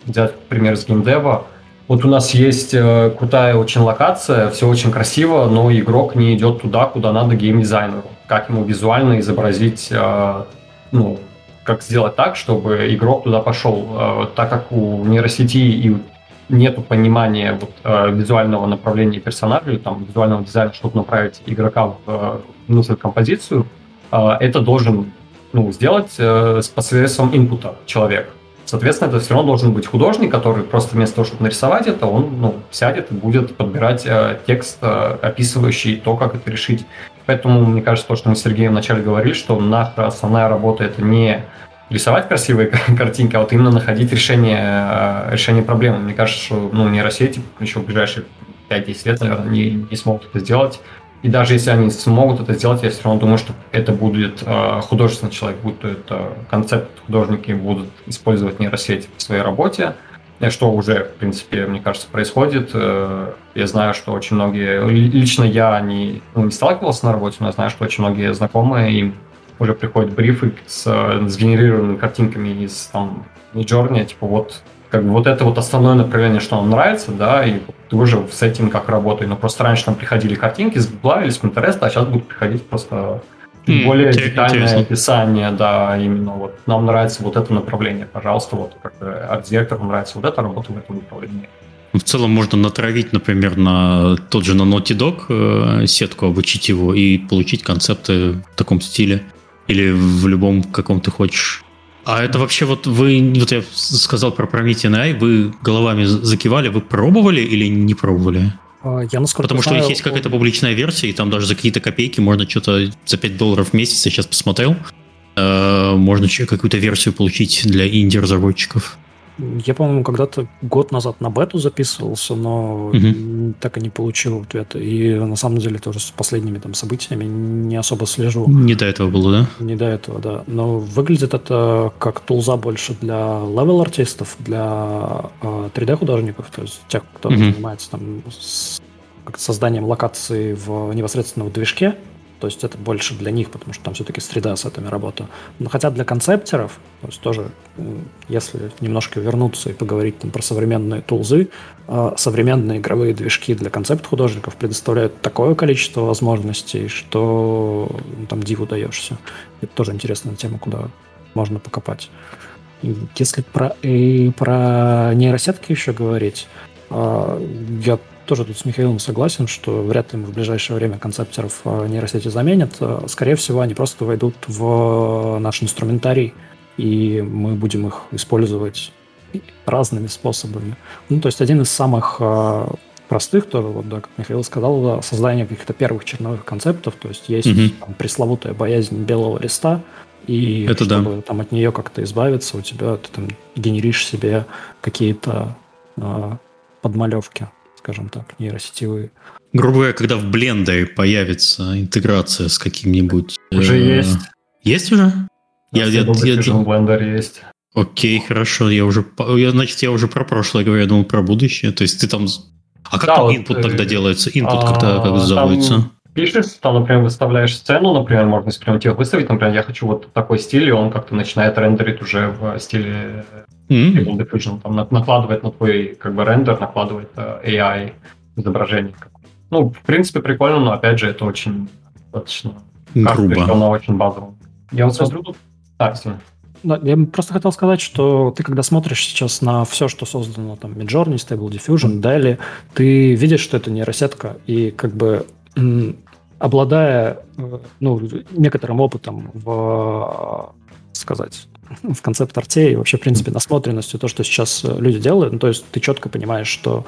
взять пример с геймдева, вот у нас есть э, крутая очень локация, все очень красиво, но игрок не идет туда, куда надо геймдизайнеру. Как ему визуально изобразить, э, ну, как сделать так, чтобы игрок туда пошел. Так как у нейросети и нету понимания вот, э, визуального направления персонажа там визуального дизайна, чтобы направить игрока в э, нужную композицию, э, это должен ну, сделать э, с посредством инпута человек. Соответственно, это все равно должен быть художник, который просто вместо того, чтобы нарисовать это, он ну, сядет и будет подбирать э, текст, э, описывающий то, как это решить. Поэтому, мне кажется, то, что мы с Сергеем вначале говорили, что наша основная работа это не рисовать красивые [laughs] картинки, а вот именно находить решение, э, решение проблемы. Мне кажется, что ну, нейросети еще в ближайшие 5-10 лет, наверное, не, не смогут это сделать. И даже если они смогут это сделать, я все равно думаю, что это будет э, художественный человек, будто это концепт художники будут использовать нейросети в своей работе, что уже, в принципе, мне кажется, происходит. Э, я знаю, что очень многие, лично я не, ну, не сталкивался на работе, но я знаю, что очень многие знакомые им уже приходят брифы с сгенерированными картинками из там Midjourney, типа вот как бы вот это вот основное направление, что нам нравится, да, и ты уже с этим как работай. Но просто раньше нам приходили картинки с Гугла или с Pinterest, а сейчас будут приходить просто mm, более детальное интересно. описание, да, именно вот нам нравится вот это направление, пожалуйста, вот как арт-директору нравится вот эта работа в этом направлении.
В целом можно натравить, например, на тот же на Naughty Dog э, сетку, обучить его и получить концепты в таком стиле. Или в любом, каком ты хочешь. А это вообще вот вы, вот я сказал про Promethean AI, вы головами закивали, вы пробовали или не пробовали?
А, я насколько
Потому знаю, что есть какая-то публичная версия, и там даже за какие-то копейки можно что-то за 5 долларов в месяц, я сейчас посмотрел, э, можно какую-то версию получить для инди-разработчиков.
Я, по-моему, когда-то год назад на бету записывался, но угу. так и не получил ответа. И на самом деле тоже с последними там событиями не особо слежу.
Не до этого было, да?
Не до этого, да. Но выглядит это как тулза больше для левел-артистов, для э, 3D-художников, то есть тех, кто угу. занимается там с, созданием локации в непосредственно в движке. То есть это больше для них, потому что там все-таки среда с этими работа. Но хотя для концептеров, то есть тоже, если немножко вернуться и поговорить там, про современные тулзы, а, современные игровые движки для концепт-художников предоставляют такое количество возможностей, что ну, там диву даешься. Это тоже интересная тема, куда можно покопать. Если про, и про нейросетки еще говорить, а, я тоже тут с Михаилом согласен, что вряд ли мы в ближайшее время концептеров э, нейросети заменят. Э, скорее всего, они просто войдут в наш инструментарий, и мы будем их использовать разными способами. Ну, то есть один из самых э, простых тоже, вот, да, как Михаил сказал, создание каких-то первых черновых концептов, то есть есть угу. там, пресловутая боязнь белого листа, и
Это чтобы
да. там от нее как-то избавиться, у тебя ты там генеришь себе какие-то э, подмалевки скажем так, нейросетевые.
Грубо говоря, когда в блендере появится интеграция с каким-нибудь...
Уже э, есть.
Есть уже?
Я, я, я, я, в блендере есть.
Окей, хорошо. Я уже, я, значит, я уже про прошлое говорю, я думал про будущее. То есть ты там... А как да, там вот, input тогда делается? Input а, когда как заводится?
Пишешь, там, например, выставляешь сцену, например, можно прямо тебе выставить, например, я хочу вот такой стиль, и он как-то начинает рендерить уже в стиле mm-hmm. Diffusion, там накладывает на твой как бы рендер, накладывает uh, AI изображение. Ну, в принципе, прикольно, но опять же, это очень достаточно
грубо.
на очень базовом. Я вот смотрю тут... А, все.
Да, я просто хотел сказать, что ты, когда смотришь сейчас на все, что создано, там, Midjourney, Stable Diffusion, mm-hmm. далее, ты видишь, что это нейросетка, и как бы обладая э, ну, некоторым опытом в, сказать, в концепт-арте и вообще, в принципе, насмотренностью, то, что сейчас люди делают, ну, то есть ты четко понимаешь, что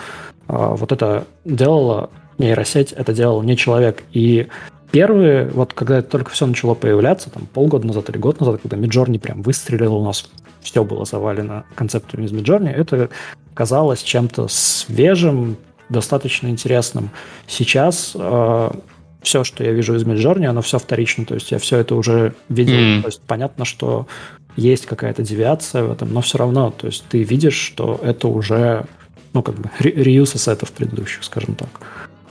э, вот это делало нейросеть, это делал не человек. И первые, вот когда это только все начало появляться, там полгода назад или год назад, когда Midjourney прям выстрелил у нас, все было завалено концептами из Midjourney, это казалось чем-то свежим, достаточно интересным. Сейчас э, все, что я вижу из Midjourney, оно все вторично, то есть я все это уже видел. Mm. То есть понятно, что есть какая-то девиация в этом, но все равно, то есть ты видишь, что это уже, ну, как бы, реюз ассетов предыдущих, скажем так.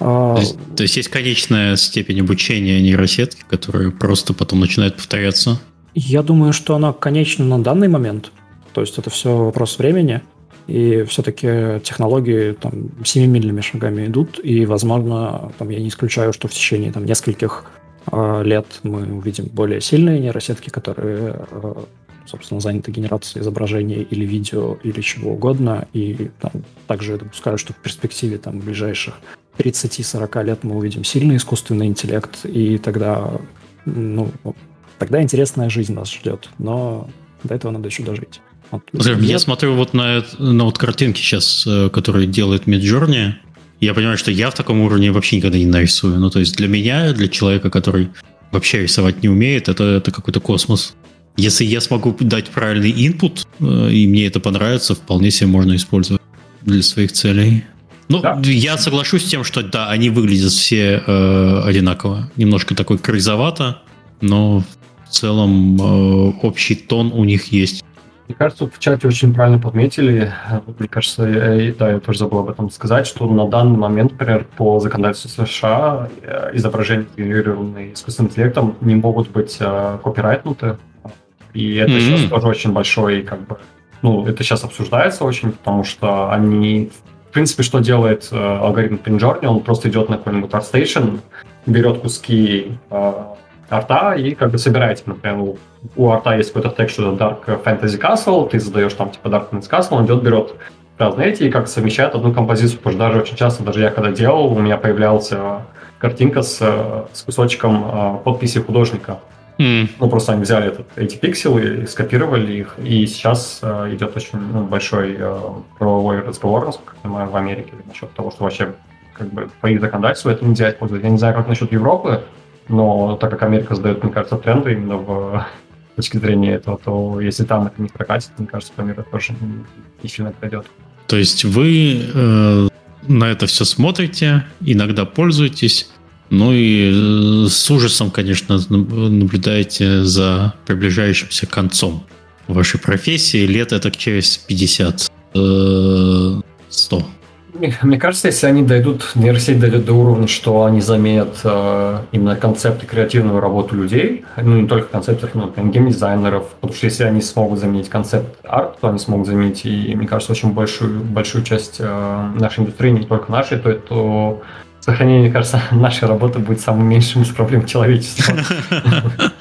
А, то есть, то есть есть конечная степень обучения нейросетки, которая просто потом начинает повторяться?
Я думаю, что она конечна на данный момент. То есть это все вопрос времени. И все-таки технологии там семимильными шагами идут, и, возможно, там, я не исключаю, что в течение там, нескольких э, лет мы увидим более сильные нейросетки, которые, э, собственно, заняты генерацией изображения или видео, или чего угодно. И там, также допускаю, что в перспективе там, ближайших 30-40 лет мы увидим сильный искусственный интеллект, и тогда, ну, тогда интересная жизнь нас ждет. Но до этого надо еще дожить.
Вот. Я смотрю вот на, на вот картинки сейчас, э, которые делает Midjourney. Я понимаю, что я в таком уровне вообще никогда не нарисую. Ну, то есть для меня, для человека, который вообще рисовать не умеет, это, это какой-то космос. Если я смогу дать правильный input, э, и мне это понравится, вполне себе можно использовать для своих целей. Ну, да. я соглашусь с тем, что да, они выглядят все э, одинаково. Немножко такой крызовато, но в целом э, общий тон у них есть.
Мне кажется, в чате очень правильно подметили, мне кажется, я, да, я тоже забыл об этом сказать, что на данный момент, например, по законодательству США э, изображения, генерированные искусственным интеллектом, не могут быть э, копирайтнуты. И это mm-hmm. сейчас тоже очень большой, как бы, ну, это сейчас обсуждается очень, потому что они, в принципе, что делает э, алгоритм Pinjourney, он просто идет на какой-нибудь ArtStation, берет куски э, арта и как бы собираете, например, у арта есть какой-то текст, что Dark Fantasy Castle, ты задаешь там типа Dark Fantasy Castle, он идет, берет разные эти и как совмещает одну композицию, потому что даже очень часто, даже я когда делал, у меня появлялась картинка с, с кусочком э, подписи художника. Mm. Ну, просто они взяли этот, эти пикселы, скопировали их, и сейчас э, идет очень ну, большой э, правовой разговор, насколько я понимаю, в Америке насчет того, что вообще как бы по их законодательству это нельзя использовать. Я не знаю, как насчет Европы, но так как Америка задает, мне кажется, тренды именно в точки зрения этого, то если там это не прокатит, мне кажется, по миру тоже не сильно пройдет.
То есть вы э, на это все смотрите, иногда пользуетесь, ну и э, с ужасом, конечно, наблюдаете за приближающимся концом вашей профессии. Лет это через 50 100.
Мне, кажется, если они дойдут, нейросеть дойдет до уровня, что они заменят э, именно концепты креативную работу людей, ну не только концептов, но и геймдизайнеров, потому что если они смогут заменить концепт арт, то они смогут заменить, и мне кажется, очень большую, большую часть э, нашей индустрии, не только нашей, то это сохранение, мне кажется, [laughs] нашей работы будет самым меньшим из проблем человечества. [laughs]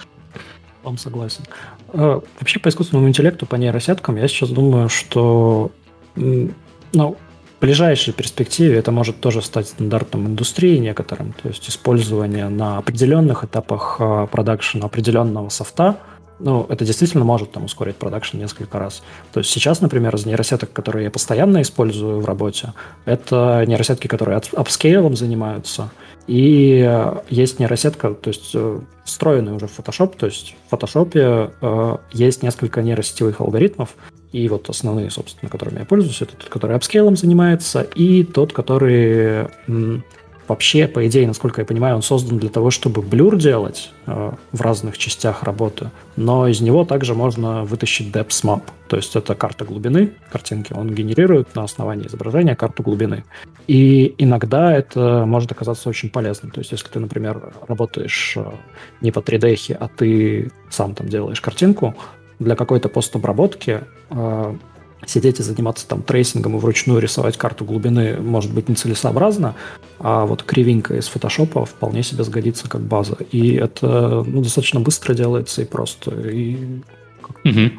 Вам согласен. Э, вообще по искусственному интеллекту, по нейросеткам, я сейчас думаю, что ну, ближайшей перспективе это может тоже стать стандартом индустрии некоторым, то есть использование на определенных этапах а, продакшена определенного софта, ну, это действительно может там ускорить продакшн несколько раз. То есть сейчас, например, из нейросеток, которые я постоянно использую в работе, это нейросетки, которые апскейлом занимаются, и э, есть нейросетка, то есть э, встроенный уже в Photoshop, то есть в Photoshop э, есть несколько нейросетевых алгоритмов, и вот основные, собственно, которыми я пользуюсь, это тот, который апскейлом занимается, и тот, который вообще, по идее, насколько я понимаю, он создан для того, чтобы блюр делать э, в разных частях работы, но из него также можно вытащить depth map, то есть это карта глубины картинки, он генерирует на основании изображения карту глубины. И иногда это может оказаться очень полезным. То есть если ты, например, работаешь э, не по 3D, а ты сам там делаешь картинку, для какой-то постобработки э, сидеть и заниматься там трейсингом и вручную рисовать карту глубины может быть нецелесообразно, а вот кривинка из фотошопа вполне себе сгодится как база. И это ну, достаточно быстро делается и просто. И...
Угу.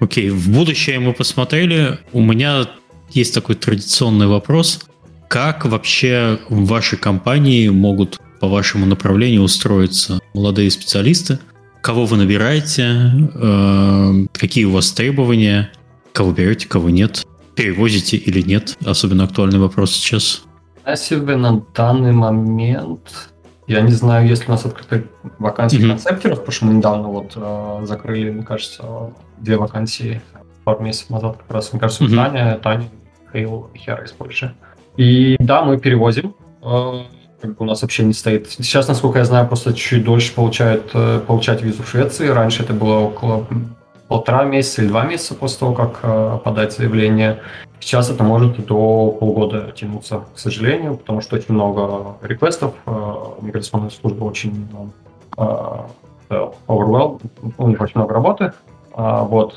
Окей, в будущее мы посмотрели. У меня есть такой традиционный вопрос. Как вообще в вашей компании могут по вашему направлению устроиться молодые специалисты? Кого вы набираете? Э, какие у вас требования? Кого берете, кого нет? Перевозите или нет? Особенно актуальный вопрос сейчас.
Себе на данный момент я не знаю, есть ли у нас открытые вакансии mm-hmm. концептеров, потому что мы недавно вот э, закрыли, мне кажется, две вакансии пару месяцев назад как раз. Мне кажется, mm-hmm. Таня, Таня, Хейл Хера из Польши. И да, мы перевозим. Э, как бы у нас вообще не стоит. Сейчас, насколько я знаю, просто чуть дольше получают, э, получать визу в Швеции. Раньше это было около полтора месяца или два месяца после того, как э, подать заявление. Сейчас это может до полгода тянуться, к сожалению, потому что очень много реквестов. Э, миграционная служба очень overwhelmed, у них очень много работы. А, вот,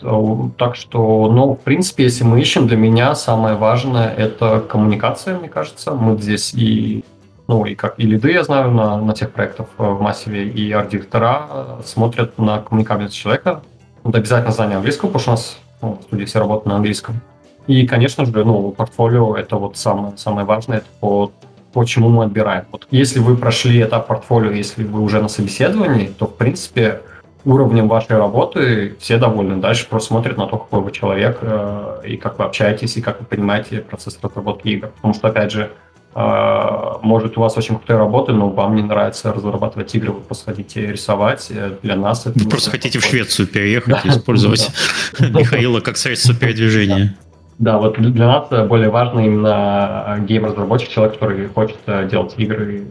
так что, ну, в принципе, если мы ищем, для меня самое важное это коммуникация, мне кажется. Мы здесь и ну и как и лиды, я знаю, на, на тех проектах в массиве, и арт-директора смотрят на коммуникабельность человека, это обязательно знание английского, потому что у нас ну, в студии все работают на английском. И, конечно же, ну, портфолио – это вот самое, самое важное, это по, по чему мы отбираем. Вот если вы прошли этап портфолио, если вы уже на собеседовании, то, в принципе, уровнем вашей работы все довольны. Дальше просто смотрят на то, какой вы человек, э, и как вы общаетесь, и как вы понимаете процесс разработки игр. Потому что, опять же, может, у вас очень крутые работы, но вам не нравится разрабатывать игры, вы просто хотите рисовать. Э, для нас это...
Вы просто хотите в Швецию переехать и использовать [laughs] [laughs] Михаила как средство передвижения.
Да, вот для нас более важно именно гейм-разработчик, человек, который хочет э, делать игры.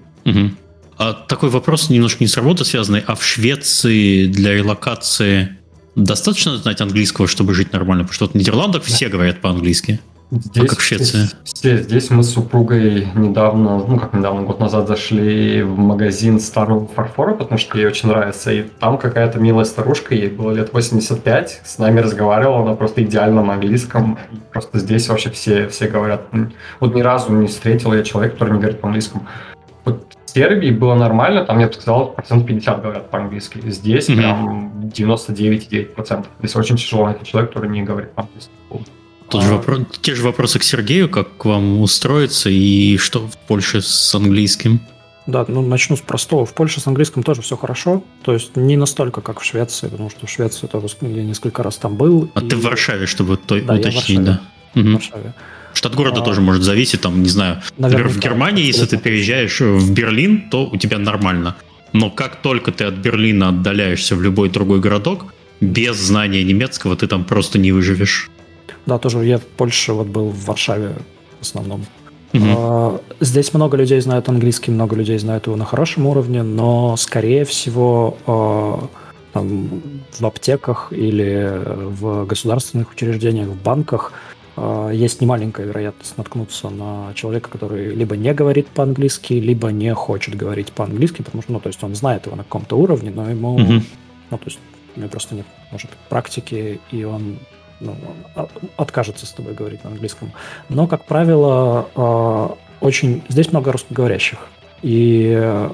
А такой вопрос немножко не с работы связанный, а в Швеции для релокации достаточно знать английского, чтобы жить нормально? Потому что в Нидерландах все говорят по-английски.
Здесь, как в Швеции? Здесь, здесь мы с супругой недавно, ну как недавно, год назад зашли в магазин старого фарфора, потому что ей очень нравится. И там какая-то милая старушка, ей было лет 85, с нами разговаривала на просто идеальном английском. И просто здесь вообще все, все говорят. Вот ни разу не встретил я человека, который не говорит по-английскому. Вот в Сербии было нормально, там, я бы сказал, процент 50 говорят по-английски. Здесь mm-hmm. прям 99,9%. Здесь очень тяжело найти человека, который не говорит по-английски.
Тот же вопрос, те же вопросы к Сергею, как к вам устроиться и что в Польше с английским?
Да, ну начну с простого. В Польше с английским тоже все хорошо. То есть не настолько, как в Швеции, потому что в Швеции тоже я несколько раз там был.
А и... ты в Варшаве, чтобы то да, уточнить, да? В угу. Варшаве. Штат города а, тоже может зависеть, там, не знаю. Наверное, например, в Германии, если ты переезжаешь в Берлин, то у тебя нормально. Но как только ты от Берлина отдаляешься в любой другой городок, без знания немецкого ты там просто не выживешь.
Да, тоже я в Польше вот был в Варшаве в основном. Угу. Здесь много людей знают английский, много людей знают его на хорошем уровне, но, скорее всего, а, там, в аптеках или в государственных учреждениях, в банках а, есть немаленькая вероятность наткнуться на человека, который либо не говорит по-английски, либо не хочет говорить по-английски, потому что, ну, то есть он знает его на каком-то уровне, но ему, угу. ну, то есть у него просто нет, может, практики, и он ну, откажется с тобой говорить на английском. Но, как правило, а, очень здесь много русскоговорящих. И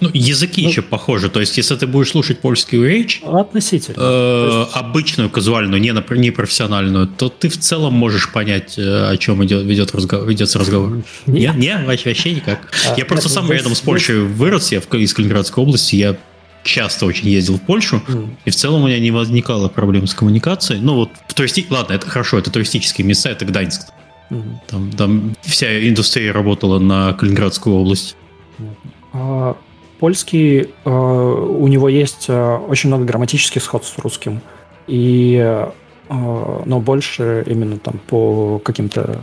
ну, языки ну, еще похожи. То есть, если ты будешь слушать польскую речь,
относительно,
э, есть... обычную, казуальную, не, не профессиональную, то ты в целом можешь понять, э, о чем идет, ведет разговор, ведется разговор. Нет, нет, вообще никак. А, я просто сам рядом с Польшей вырос, я в, из Калининградской области, я часто очень ездил в Польшу, mm. и в целом у меня не возникало проблем с коммуникацией. Ну вот, в туристи... ладно, это хорошо, это туристические места, это Гданьск. Mm. Там, там вся индустрия работала на Калининградскую область.
А, польский, а, у него есть а, очень много грамматических сходств с русским, и, а, но больше именно там по каким-то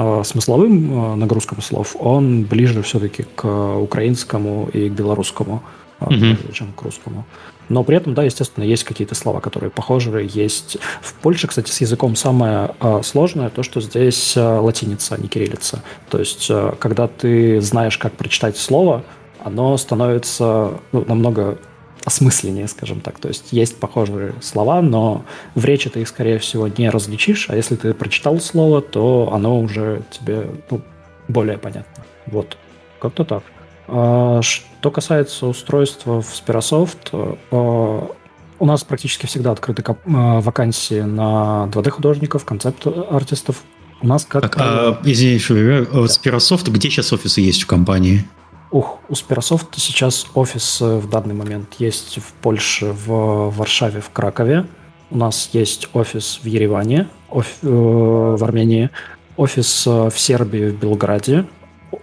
а, смысловым а, нагрузкам слов он ближе все-таки к украинскому и к белорусскому mm-hmm. чем к русскому. Но при этом, да, естественно, есть какие-то слова, которые похожи. Есть в Польше, кстати, с языком самое э, сложное то, что здесь э, латиница, а не кириллица. То есть, э, когда ты знаешь, как прочитать слово, оно становится ну, намного осмысленнее, скажем так. То есть есть похожие слова, но в речи ты их, скорее всего, не различишь, а если ты прочитал слово, то оно уже тебе ну, более понятно. Вот, как-то так. А, что касается устройства в Spirasoft, э, у нас практически всегда открыты э, вакансии на 2D-художников, концепт-артистов. У нас как... Так,
а, извини, что вот Spirasoft, где сейчас офисы есть в компании?
Ух, у Spirasoft сейчас офис в данный момент есть в Польше, в Варшаве, в Кракове. У нас есть офис в Ереване, оф, э, в Армении, офис э, в Сербии, в Белграде.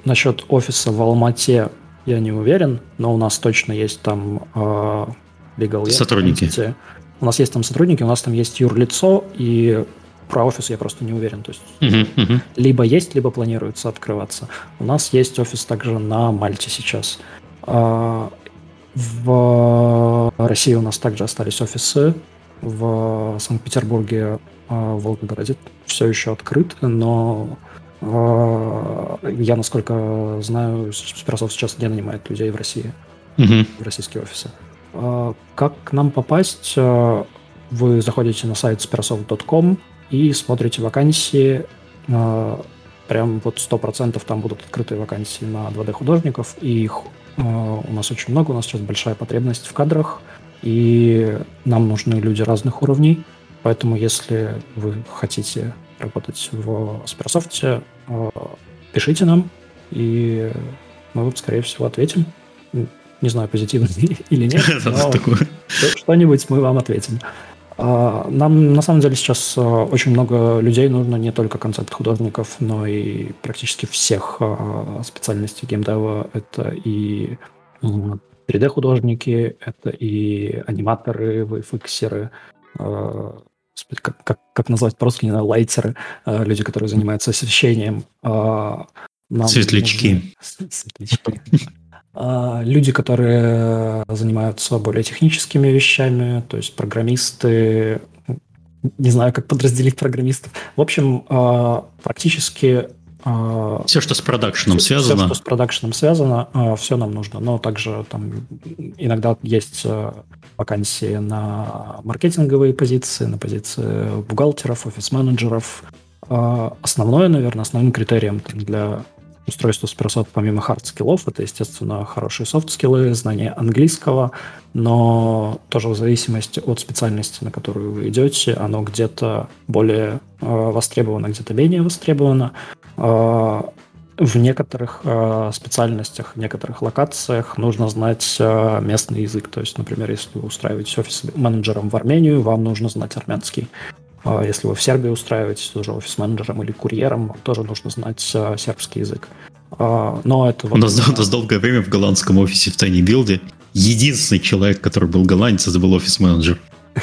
Насчет офиса в Алмате я не уверен, но у нас точно есть там э, legal
сотрудники.
Entity. У нас есть там сотрудники, у нас там есть юрлицо, и про офис я просто не уверен. То есть uh-huh, uh-huh. либо есть, либо планируется открываться. У нас есть офис также на Мальте сейчас. А, в России у нас также остались офисы. В Санкт-Петербурге, а, в Волгограде все еще открыт, но а, я, насколько знаю, Спиросов сейчас не нанимает людей в России, uh-huh. в российские офисы. Как к нам попасть? Вы заходите на сайт spirasoft.com, и смотрите вакансии, прям вот 100% там будут открытые вакансии на 2D-художников, и их у нас очень много, у нас сейчас большая потребность в кадрах, и нам нужны люди разных уровней, поэтому если вы хотите работать в Spersoft, а, пишите нам, и мы вам, скорее всего, ответим. Не знаю, позитивно [laughs] или нет, [laughs] но что-нибудь мы вам ответим. А, нам на самом деле сейчас а, очень много людей нужно, не только концепт-художников, но и практически всех а, специальностей геймдева. Это и 3D-художники, это и аниматоры, VFX-еры, как, как, как назвать по-русски, не знаю, лайтеры, люди, которые занимаются освещением.
Нам Светлячки.
Нужны... Светлячки. А, люди, которые занимаются более техническими вещами, то есть программисты, не знаю, как подразделить программистов. В общем, а, практически...
А, все, что с продакшеном все, связано.
Все, что с продакшеном связано, все нам нужно. Но также там иногда есть вакансии на маркетинговые позиции, на позиции бухгалтеров, офис-менеджеров. Основное, наверное, основным критерием для устройство Spresso помимо хард-скиллов, это, естественно, хорошие софт-скиллы, знание английского, но тоже в зависимости от специальности, на которую вы идете, оно где-то более э, востребовано, где-то менее востребовано. Э, в некоторых э, специальностях, в некоторых локациях нужно знать э, местный язык. То есть, например, если вы устраиваетесь офис-менеджером в Армению, вам нужно знать армянский. А если вы в Сербии устраиваетесь тоже офис-менеджером или курьером, тоже нужно знать а, сербский язык. А, но это...
У нас, у нас долгое время в голландском офисе в Tiny Build единственный человек, который был голландец, это был офис-менеджер. [laughs]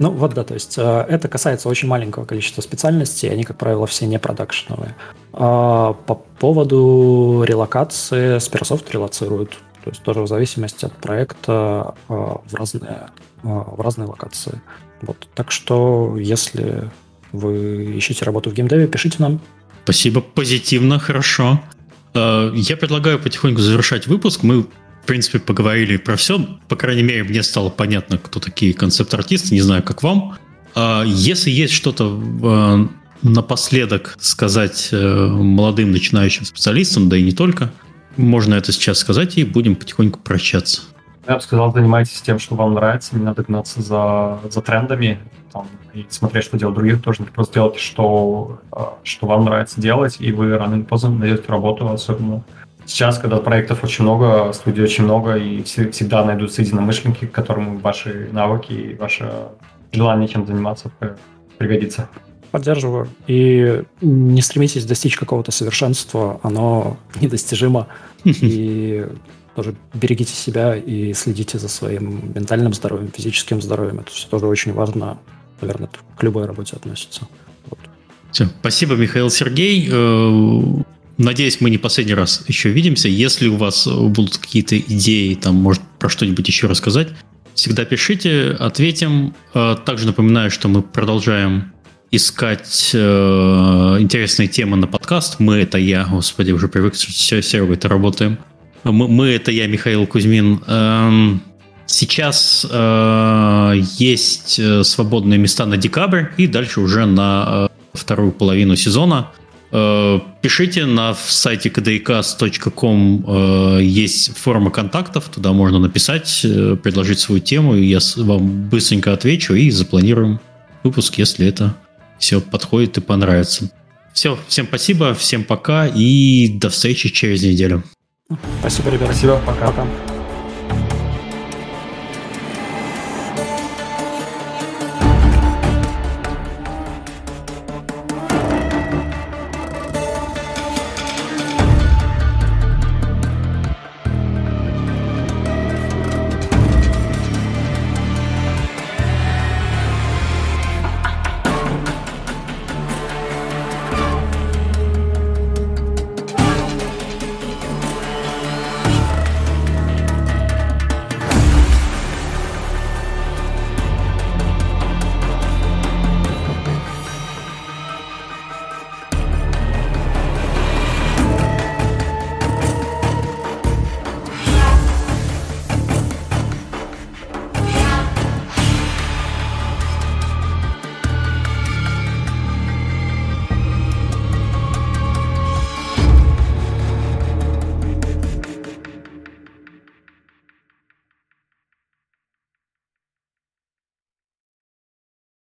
Ну вот да, то есть это касается очень маленького количества специальностей, они, как правило, все не продакшеновые. По поводу релокации, Spirasoft релоцирует, то есть тоже в зависимости от проекта в разные, в разные локации. Вот. Так что, если вы ищете работу в геймдеве, пишите нам.
Спасибо, позитивно, хорошо. Э, я предлагаю потихоньку завершать выпуск. Мы, в принципе, поговорили про все. По крайней мере, мне стало понятно, кто такие концепт-артисты. Не знаю, как вам. Э, если есть что-то э, напоследок сказать молодым начинающим специалистам, да и не только, можно это сейчас сказать, и будем потихоньку прощаться.
Я бы сказал, занимайтесь тем, что вам нравится, не надо гнаться за, за трендами там, и смотреть, что делают других, тоже просто делайте, что, а, что вам нравится делать, и вы рано или поздно найдете работу, особенно сейчас, когда проектов очень много, студий очень много, и всегда найдутся единомышленники, которым ваши навыки и ваше желание чем заниматься пригодится.
Поддерживаю. И не стремитесь достичь какого-то совершенства, оно [laughs] недостижимо. [laughs] И тоже берегите себя и следите за своим ментальным здоровьем, физическим здоровьем. Это все тоже очень важно. Наверное, это к любой работе относится. Вот.
Все. Спасибо, Михаил Сергей. Э, надеюсь, мы не последний раз еще видимся. Если у вас будут какие-то идеи, там, может, про что-нибудь еще рассказать, всегда пишите, ответим. Э, также напоминаю, что мы продолжаем искать э, интересные темы на подкаст. Мы это я, господи, уже привык, все сервы это работаем. Мы, мы это я, Михаил Кузьмин. Эм, сейчас э, есть э, свободные места на декабрь и дальше уже на э, вторую половину сезона. Пишите на сайте kdcast.com э, есть форма контактов, туда можно написать, предложить свою тему, и я вам быстренько отвечу и запланируем выпуск, если это все подходит и понравится. Все, всем спасибо, всем пока и до встречи через неделю.
Спасибо, ребята.
Спасибо, пока.
Пока.